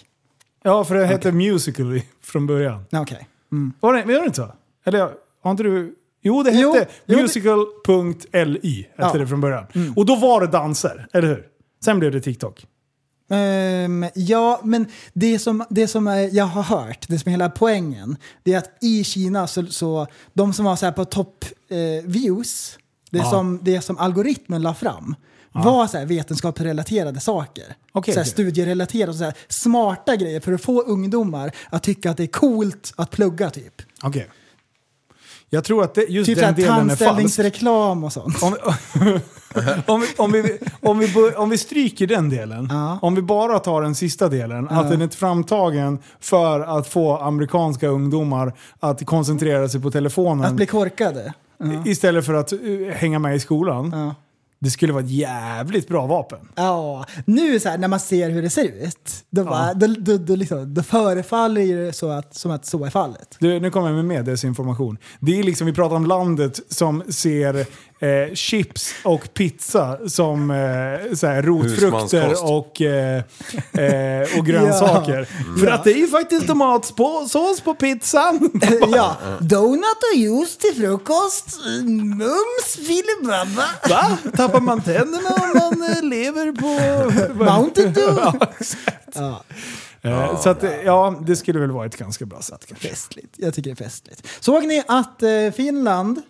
Ja, för det hette Musical.ly från början. Ja, Okej. Var det, var det inte så? Eller har inte du... Jo, det hette det- hette Ja. det från början. Och då var det danser, eller hur? Sen blev det TikTok. Ehm, ja, men det som, det som jag har hört, det som är hela poängen, det är att i Kina så, så de som var så på topp eh, views, det, Ja. som, det som algoritmen la fram, var så vetenskapsrelaterade saker. Okej, så okej. studierelaterade, så här smarta grejer för att få ungdomar att tycka att det är coolt att plugga typ. Okej. Jag tror att det, just Typ den delen är falsk. tandställningsreklam och sånt. Om, om, vi, om, vi, om, vi, om vi stryker den delen, Ja. om vi bara tar den sista delen, att den är framtagen för att få amerikanska ungdomar att koncentrera sig på telefonen Att bli korkade. istället för att eh, hänga med i skolan. Det skulle vara ett jävligt bra vapen. Ja, nu så här, när man ser hur det ser ut, då, bara, då, då, då, liksom, då förefaller det så att, som att så är fallet. Du, nu kommer jag med mer desinformation. Det är liksom, vi pratar om landet som ser eh, chips och pizza som eh, så här, rotfrukter och, eh, eh, och grönsaker. För att det är ju faktiskt tomatsås på pizzan. ja, donut och juice till frukost, mums filibabba. Va? Tappar man tänderna om man eh, lever på... Mountain Dew. ja, exakt. Ja, Eh, så att, eh, ja, det skulle väl vara ett ganska bra sätt kanske. festligt. Jag tycker det är festligt. Såg ni att Finland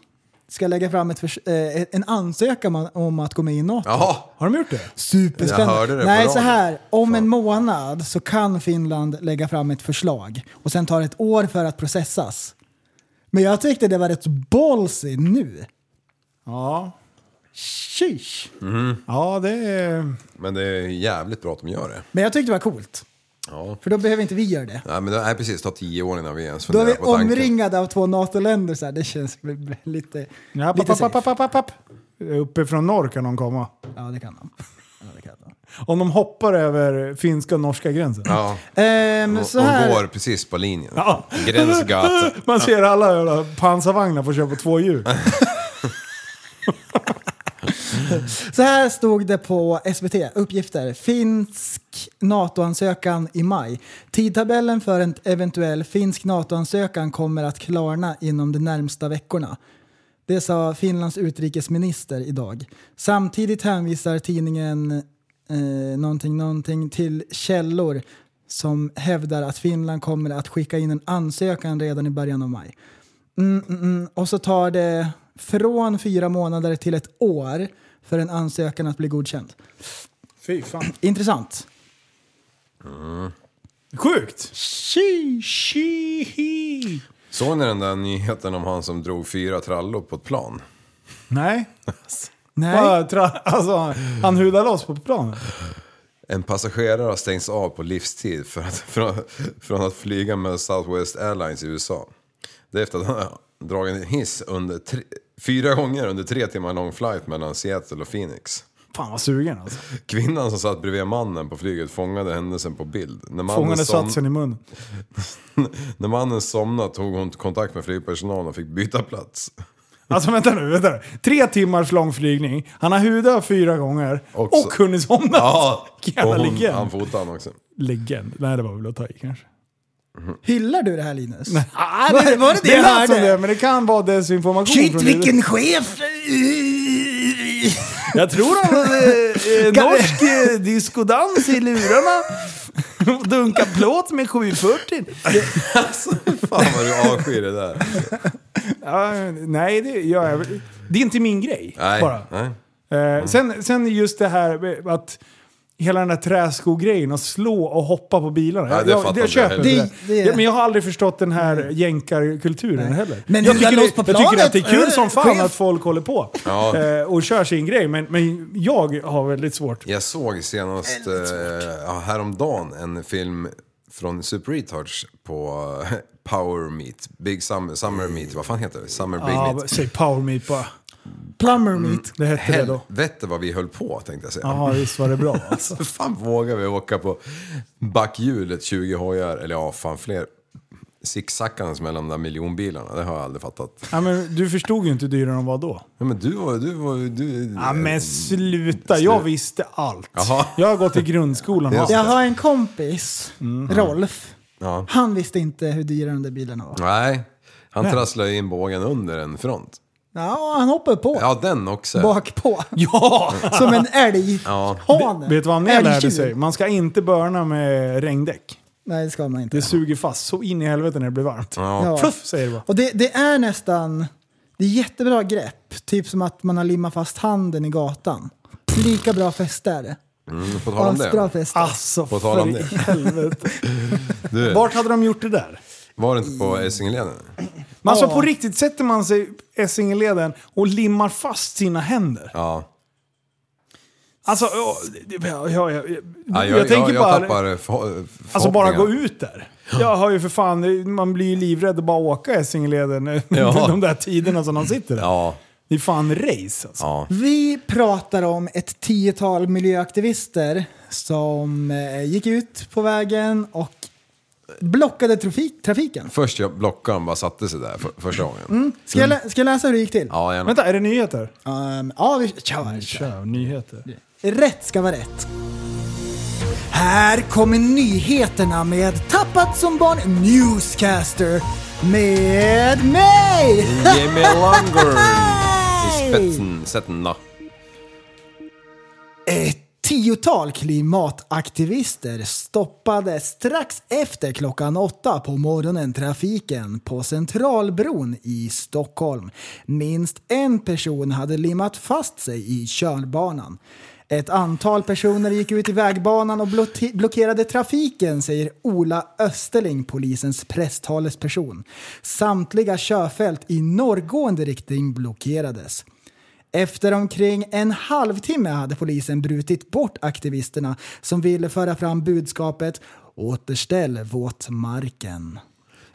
ska lägga fram ett förs- eh, en ansökan om- att gå med i NATO? Jaha, Har de gjort det? Superspännande. Jag hörde det på Nej, så här. Om en månad så kan Finland lägga fram ett förslag och sen tar det ett år för att processas. Men jag tyckte det var rätt ballsy nu. Ja. Sheesh. Ja, det är... men det är jävligt bra att de gör det. Men jag tyckte det var coolt. Ja. För då behöver inte vi göra det. Nej, men det är precis, ta tio år innan vi ens Då är funderar vi på tanken. omringade av två NATO-länder. Så här. Det känns lite... Ja, lite papp, safe. papp, papp, papp, papp. Uppifrån norr kan de komma. Ja, det kan de. Ja, det kan de. Om de hoppar över finska och norska gränsen. Ja, Ehm, de, så de här. går precis på linjen. Ja. Gränsgata. Man ser alla pansarvagnar få köra på två hjul. Så här stod det på SVT, uppgifter. Finsk NATO-ansökan i maj. Tidtabellen för en eventuell finsk NATO-ansökan kommer att klarna inom de närmsta veckorna. Det sa Finlands utrikesminister idag. Samtidigt hänvisar tidningen eh, någonting, någonting till källor som hävdar att Finland kommer att skicka in en ansökan redan i början av maj. Mm, mm, mm. Och så tar det från fyra månader till ett år för en ansökan att bli godkänd. Fy fan. Intressant. Sjukt! Shi, Såg ni den där nyheten om han som drog fyra trallor på ett plan? Nej. Nej. Bara tra- Alltså, han hudar loss på planen. En passagerare har stängts av på livstid för att, från, från att flyga med Southwest Airlines i USA. Det är efter att han har dragit en hiss under tre, fyra gånger under tre timmar lång flight mellan Seattle och Phoenix. Fan vad sugen alltså. Kvinnan som satt bredvid mannen på flyget fångade händelsen på bild. När mannen, Fångade som, satsen i munnen. när mannen somnade tog hon kontakt med flygpersonalen och fick byta plats. Alltså vänta nu, vänta nu. Tre timmars lång flygning. Han har hudat fyra gånger och, Också. hunnit somna. Ja, och hon, han fotade han också. Legend. Nej det var väl att ta i kanske. Hyllar du det här Linus? Ah, Var- var det det det jag lät som hörde? det, men det kan vara desinformation. Shit vilken det. chef! Jag tror han hade eh, norsk eh, diskodans i lurarna. Dunka plåt med 740. Fan vad du avskyr det där. Ja, nej, det gör jag. Det är inte min grej. Nej, Bara. nej. Eh, sen, sen just det här med att hela den där träskogrejen och slå och hoppa på bilarna. Ja, det jag, jag köper jag heller. det. Det- det- Ja, men jag har aldrig förstått den här jänkarkulturen heller. Men jag, tycker loss det, på jag tycker att det är kul eh, som fan chef. att folk håller på Ja. eh, och kör sin grej. Men, men jag har väldigt svårt. Jag såg senast eh, häromdagen en film från Super Retards på eh, Power Meet. Big Summer, Summer Meet, vad fan heter det? Summer Big Ja, Meet. säg power meet bara. Plumber meat. Det hette det då. Helvete vad vi höll på tänkte jag säga. Jaha, visst var det bra alltså. Fan vågar vi åka på backhjulet 20 hojar, eller ja, fan fler. Zigzackandes mellan de där miljonbilarna, det har jag aldrig fattat. Ja, men du förstod ju inte hur dyra de var då. Ja, men du var du var du... Ja, men sluta, jag visste allt. Jaha. Jag har gått i grundskolan. Och Jag har en kompis, Rolf. Ja. Han visste inte hur dyra de där bilarna var. Nej, han trasslade in bågen under en front. Ja, han hoppade på. Ja, den också. Bak på. Ja! Som en älg. Ja. Hane. Vet du vad han mer lärde sig? Man ska inte börna med regndäck. Nej, det ska man inte. Det suger fast så in i helvete när det blir varmt. Ja. Ja. Puff säger det bara. Och det, det är nästan... Det är jättebra grepp. Typ som att man har limmat fast handen i gatan. Lika bra fäste är det. Mm, på tal om Asbra det. fäste. Alltså På tal om för i det. helvete. Du, Vart hade de gjort det där? var det inte på Essingeleden? Men alltså på riktigt sätter man sig Essingeleden och limmar fast sina händer. Ja. Alltså, ja, det- ja, ja, ja, ja jag, jag, jag, tänker jag, bara... Alltså bara gå ut där. Jag har ju för fan, man blir ju livrädd att bara åka Essingeleden Ja. de där tiderna som de sitter där. Ja, Det är fan race alltså. ja. Vi pratar om ett tiotal miljöaktivister som eh, gick ut på vägen och blockade trafik, trafiken. Först jag blockade han bara satte sig där för, första gången. Mm. Ska, jag lä- ska jag läsa hur det gick till? Ja, gärna. Vänta, är det nyheter? Um, ja, vi kör. Kör, nyheter. Rätt ska vara rätt. Här kommer nyheterna med Tappat som barn Newscaster med mig! Jimmy Longer i spetsen, sätten då. Ett tiotal klimataktivister stoppade strax efter klockan åtta på morgonen trafiken på Centralbron i Stockholm. Minst en person hade limmat fast sig i körbanan. Ett antal personer gick ut i vägbanan och blockerade trafiken, säger Ola Österling, polisens presstalesperson. Samtliga körfält i norrgående riktning blockerades. Efter omkring en halvtimme hade polisen brutit bort aktivisterna som ville föra fram budskapet “Återställ våtmarken”.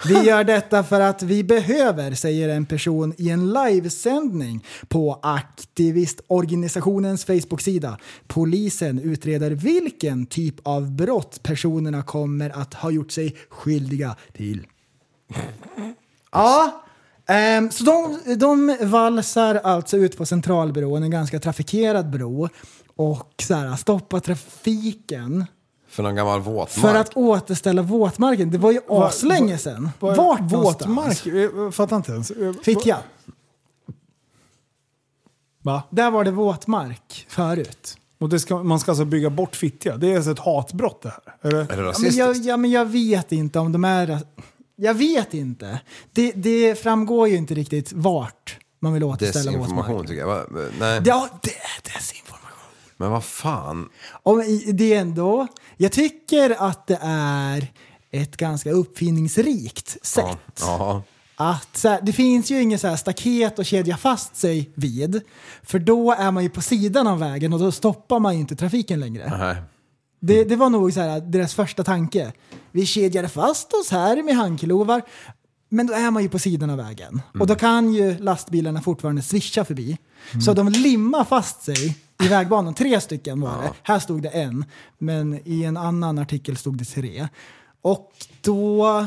Vi gör detta för att vi behöver, säger en person i en livesändning på aktivistorganisationens Facebook-sida. Polisen utreder vilken typ av brott personerna kommer att ha gjort sig skyldiga till. Ja, ehm, så de, de valsar alltså ut på Centralbron, en ganska trafikerad bro, och så här, stoppar trafiken För någon gammal våtmark. för att återställa våtmarken. Det var ju aslänge va- sedan. Vad är Vart Våtmark? någonstans? Jag fattar inte ens. Eh, Fittja. Va? Där var det våtmark förut. Och det ska, man ska alltså bygga bort Fittja? Det är alltså ett hatbrott det här? Eller? Är det Ja, men, rasistiskt? jag, ja, men jag vet inte om de är... Jag vet inte. Det, det framgår ju inte riktigt vart man vill återställa Desinformation tycker jag. Va? Nej. Ja, det är desinformation. Men vad fan. Om det är ändå, jag tycker att det är ett ganska uppfinningsrikt sätt Ja. att så här, det finns ju inget så här staket att kedja fast sig vid. För då är man ju på sidan av vägen och då stoppar man ju inte trafiken längre. Nej. Det, det var nog så här, deras första tanke. Vi kedjade fast oss här med handklovar. Men då är man ju på sidan av vägen. Och då kan ju lastbilarna fortfarande swisha förbi. Så de limmar fast sig i vägbanan. Tre stycken var det. Här stod det en. Men i en annan artikel stod det tre. Och då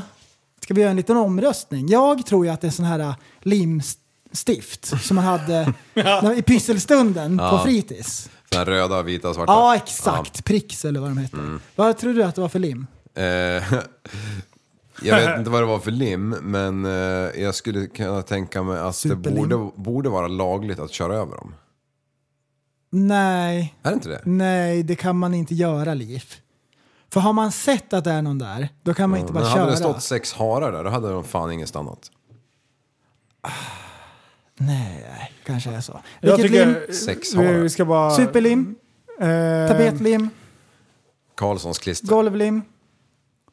ska vi göra en liten omröstning. Jag tror ju att det är sån här äh, limstift som man hade när- i pysselstunden på Ja. fritids. Här röda, vita, svarta. Ja, exakt. Prix eller vad de heter. Mm. Vad tror du att det var för lim? Eh, jag vet inte vad det var för lim, men eh, jag skulle kunna tänka mig att det Superlim. borde, borde vara lagligt att köra över dem. Nej. Är det inte det? Nej, det kan man inte göra, Liv. För har man sett att det är någon där, då kan man inte men bara hade köra. det stått sex harar där, då hade de fan ingen stannat. Nej, kanske är så. Jag Vilket lim? Sex harar. vi ska bara... Superlim, Eh, tapetlim, Karlssons klister. golvlim,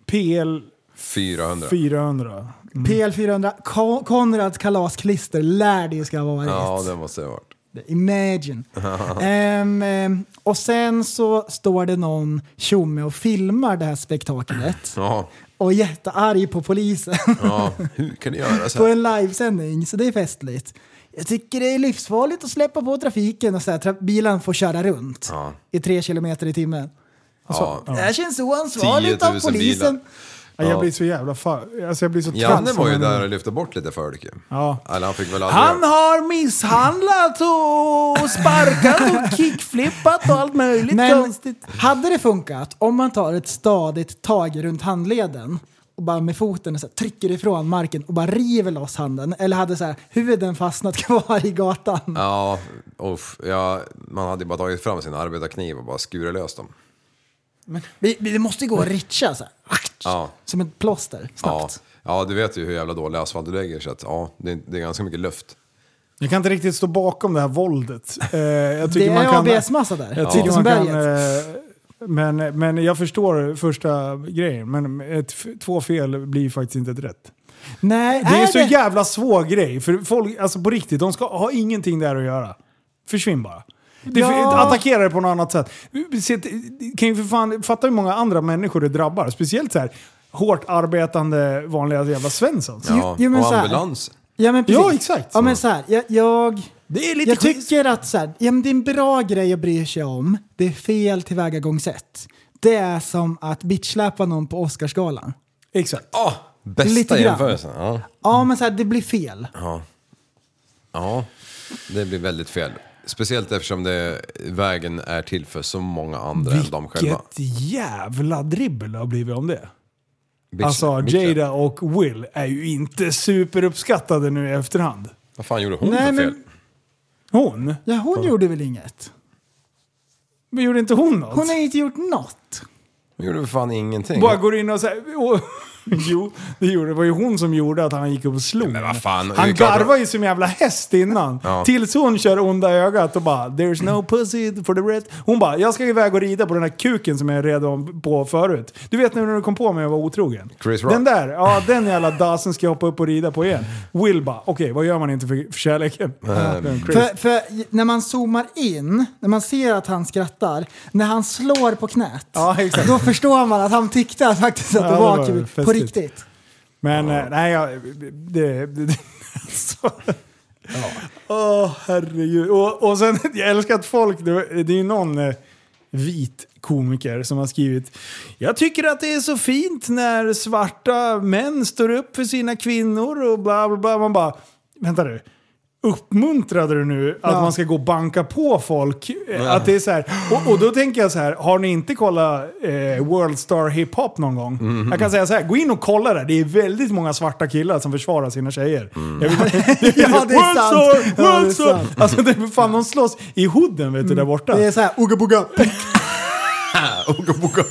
PL 400. 400. PL400, Ko- Konrads kalasklister lär det ska ha varit. Ja, det måste det ha varit. Imagine. Ehm, och sen så står det någon tjomme och filmar det här spektaklet Ja, och jättearg på polisen ja. hur kan du göra så på en livesändning, så det är festligt. Jag tycker det är livsfarligt att släppa på trafiken och så här, bilen får köra runt Ja. i tre kilometer i timmen. Ja. Det här känns oansvarigt av 10 000 polisen. bilar. Ja. Jag Ja. blir så jävla fa... Alltså jag blir så Janne trött var ju där och lyfte bort lite folk ju. Ja. Eller han fick väl aldrig... Han har misshandlat och sparkat och kickflippat och allt möjligt Men hade det funkat om man tar ett stadigt tag runt handleden och bara med foten så här, trycker ifrån marken och bara river loss handen? Eller hade så här, huvuden fastnat kvar i gatan? Ja, uff, ja, man hade ju bara tagit fram sin arbetarkniv och bara skurit lös dem. Vi, vi, det måste ju gå att ritcha så här, Ja. som ett plåster Ja, snabbt. ja, du vet ju hur jävla dålig asfalt du lägger så att ja, det är, det är ganska mycket luft. Jag kan inte riktigt stå bakom det här våldet. Eh, jag tycker Det är ABS-massa där, Jag tycker man kan, eh, men, men jag förstår första grejen, men ett, två fel blir faktiskt inte ett rätt. Nej, Det är, är så det- jävla svår grej, för folk, alltså på riktigt, de ska ha ingenting där att göra. Försvinn bara. Det, Ja. Attackera det på något annat sätt. Kan ju för fan fatta hur många andra människor det drabbar. Speciellt så här hårt arbetande vanliga jävla Svensson. Ja, jo, men och ambulans. Ja, men precis. Ja, exakt. Ja, men så här, jag, jag, Det är lite jag tycker att så här, ja, men det är en bra grej att bry sig om. Det är fel tillvägagångssätt. Det är som att bitchsläpa någon på Oscarsgalan. Exakt. Ja, bästa Lite grann. jämförelsen. Ja. Ja, men så här, det blir fel. Ja. ja, det blir väldigt fel. Speciellt eftersom det, vägen är till för så många andra än de själva. Vilket jävla dribbel det har blivit om det. Bitch- alltså bitch- Jada och Will är ju inte superuppskattade nu i efterhand. Vad fan gjorde hon Nej, för men- fel? Hon? Ja, hon gjorde väl inget? Men gjorde inte hon något? Hon har inte gjort något. Hon gjorde för fan ingenting. Bara går in och säger... och- Jo, det, gjorde, det var ju hon som gjorde att han gick upp och slog. Men vad fan, det är han klart- garvar ju som jävla häst innan. Ja. Tills hon kör onda ögat och bara “There's no pussy for the red”. Hon bara “Jag ska iväg och rida på den här kuken som jag är redan på förut”. Du vet när du kom på mig att vara otrogen? Chris Rock. Den där, ja den jävla dasen ska jag hoppa upp och rida på igen. Will bara “Okej, vad gör man inte för, för kärleken?” Den Chris. För, för när man zoomar in, när man ser att han skrattar, när han slår på knät, Ja, exakt. då förstår man att han tyckte att faktiskt att Ja, det det var var kul. På festligt. riktigt. Men eh, nej, jag, det... det, det så. Åh, herregud. Och, och sen, jag älskar att folk, det, det är ju någon eh, vit komiker som har skrivit Jag tycker att det är så fint när svarta män står upp för sina kvinnor och bla bla bla. Man bara, vänta du. Uppmuntrade du nu att Ja. man ska gå och banka på folk? Ja. Att det är så här, och, och då tänker jag så här, har ni inte kollat eh, World Star Hip Hop någon gång? Mhm. Jag kan säga så här, gå in och kolla där. Det är väldigt många svarta killar som försvarar sina tjejer. Mm. Jag vill, Ja, det är World sant. Star, Ja, det. Alltså det är fan, de slåss i hooden vet du, där borta. Det är såhär, ugga bugga. Oga boga.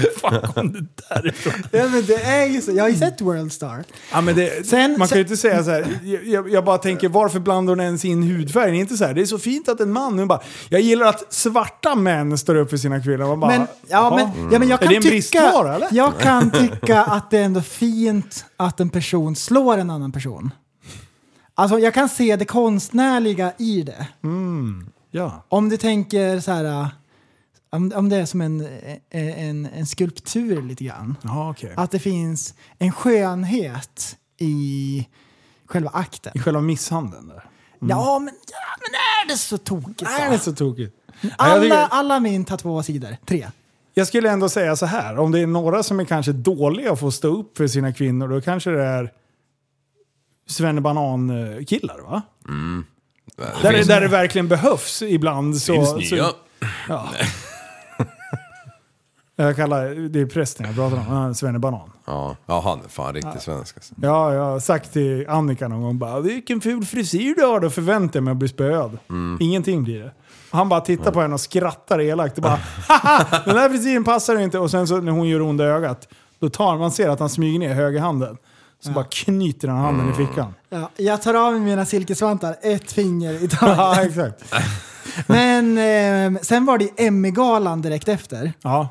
fan kom det därifrån? Ja, men det är ju så. Jag har ju sett Worldstar. Ja, men det, Sen- man kan ju inte säga så här. Jag, jag bara tänker, varför blandar hon ens in hudfärg? Det är inte så här, det är så fint att en man... Hon bara, jag gillar att svarta män står upp för sina kvinnor. Man bara, Men, ja, men, ja, men jag Är kan det en tycka, bristvara eller? Jag kan tycka att det är ändå fint att en person slår en annan person. Alltså jag kan se det konstnärliga i det. Ja. Om du tänker så här, om, om det är som en, en, en skulptur lite grann. Ja, okej. Att det finns en skönhet i själva akten. I själva misshandeln där. Ja, men, ja, men är det så tokigt? Är det så tokigt? Alla, tycker- alla min har två sidor. Tre. Jag skulle ändå säga så här, om det är några som är kanske dåliga att få stå upp för sina kvinnor, då kanske det är svennebanan-killar va? Där, det, där det verkligen behövs ibland. Så, Finns så, nya. ja. Jag kallar det är prästen jag pratar om, han är svennebanan. Ja, ja han är fan riktigt svensk alltså. Ja, jag har sagt till Annika någon gång bara “Vilken ful frisyr du har”. Då förväntar jag mig att bli spöad. Ingenting blir det. Han bara tittar på henne och skrattar elakt. Och bara “Haha, den här frisyren passar inte”. Och sen så när hon gör onda ögat, då tar man ser att han smyger ner högerhanden. Så bara knyter han handen i fickan. Ja, jag tar av mig mina silkesvantar, ett finger i Ja, taget. exakt. Men eh, sen var det Emmy-galan direkt efter. Ja.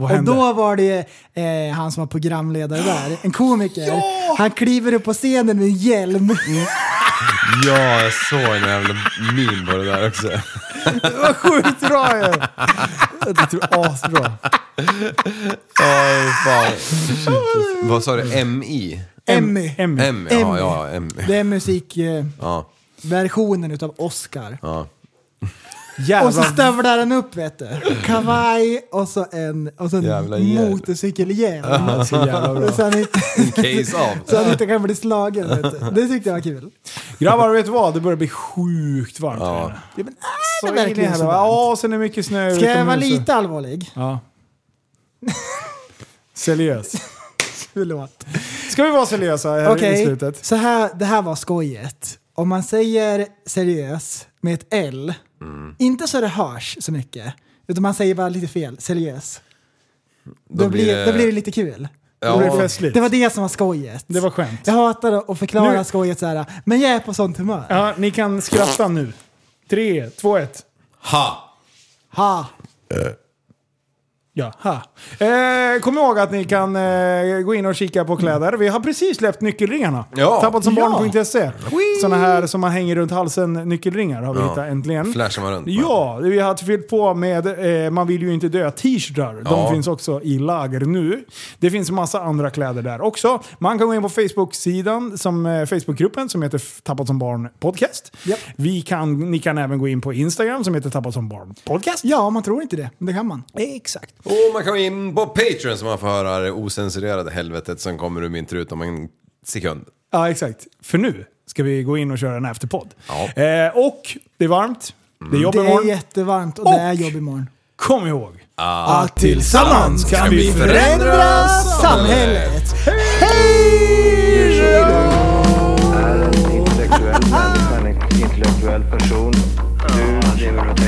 Vad Och då var det eh, han som var programledare där, en komiker. Han kliver upp på scenen med en hjälm. Ja, jag såg en jävla meme på det där också. Det var sjukt bra ju! Jag tror asbra. Ja, fan. Vad sa du? MI? Emmy. Emmy. M, ja, ja, M. Det är musikversionen Ja, utav Oscar. ja. Och så Jävlar. stövlar han upp vet du. Kavaj och så en, och så en hjälm. motorcykelhjälm. Så jävla bra. Så han, inte, Case av. så han inte kan bli slagen. Vet du. Det tyckte jag var kul. Grabbar, vet du vad? Det börjar bli sjukt varmt Ja. här inne. Ja, men Så är det verkligen in i så helvete. varmt? Ja, sen är det mycket snö Ska jag vara utomhus. lite allvarlig? Ja. Seriös. Förlåt. Ska vi vara seriösa här Okej, i slutet? så här, det här var skojet. Om man säger seriös med ett L, Mm. inte så det hörs så mycket, utan man säger bara lite fel, seriös. Då, Då blir, det- då blir det lite kul. Ja. Det blir festligt. Det var det som var skojet. Det var skämt. Jag hatar att förklara Nu- skojet så här, men jag är på sånt humör. Ja, ni kan skratta nu. Tre, två, ett. Ha! Ha! Ja, ha. Eh, kom ihåg att ni kan eh, gå in och kika på kläder. Vi har precis släppt nyckelringarna. Ja. Tappatsombarn.se. Sådana här som man hänger runt halsen, nyckelringar har vi Ja. hittat äntligen. Flashar man runt på. Ja, vi har fyllt på med eh, Man vill ju inte dö t-shirtar. De Ja. finns också i lager nu. Det finns massa andra kläder där också. Man kan gå in på Facebook-sidan, som eh, Facebookgruppen som heter Tappat som barn podcast. Japp. Vi kan, ni kan även gå in på Instagram som heter Tappat som barn podcast. Ja, man tror inte det, men det kan man. Exakt. Och man kan gå in på Patreon så man får höra det osensurerade helvetet som kommer ur min trut om en sekund. Ja, exakt. För nu ska vi gå in och köra en afterpodd. Ja. Eh, och det är varmt. Det är jobb Det är imorgon. jättevarmt och, Och- det är jobb imorgon. Kom ihåg. Att tillsammans kan vi förändra samhället. Hej Är en intellektuell människa, en intellektuell person. Du lever dig.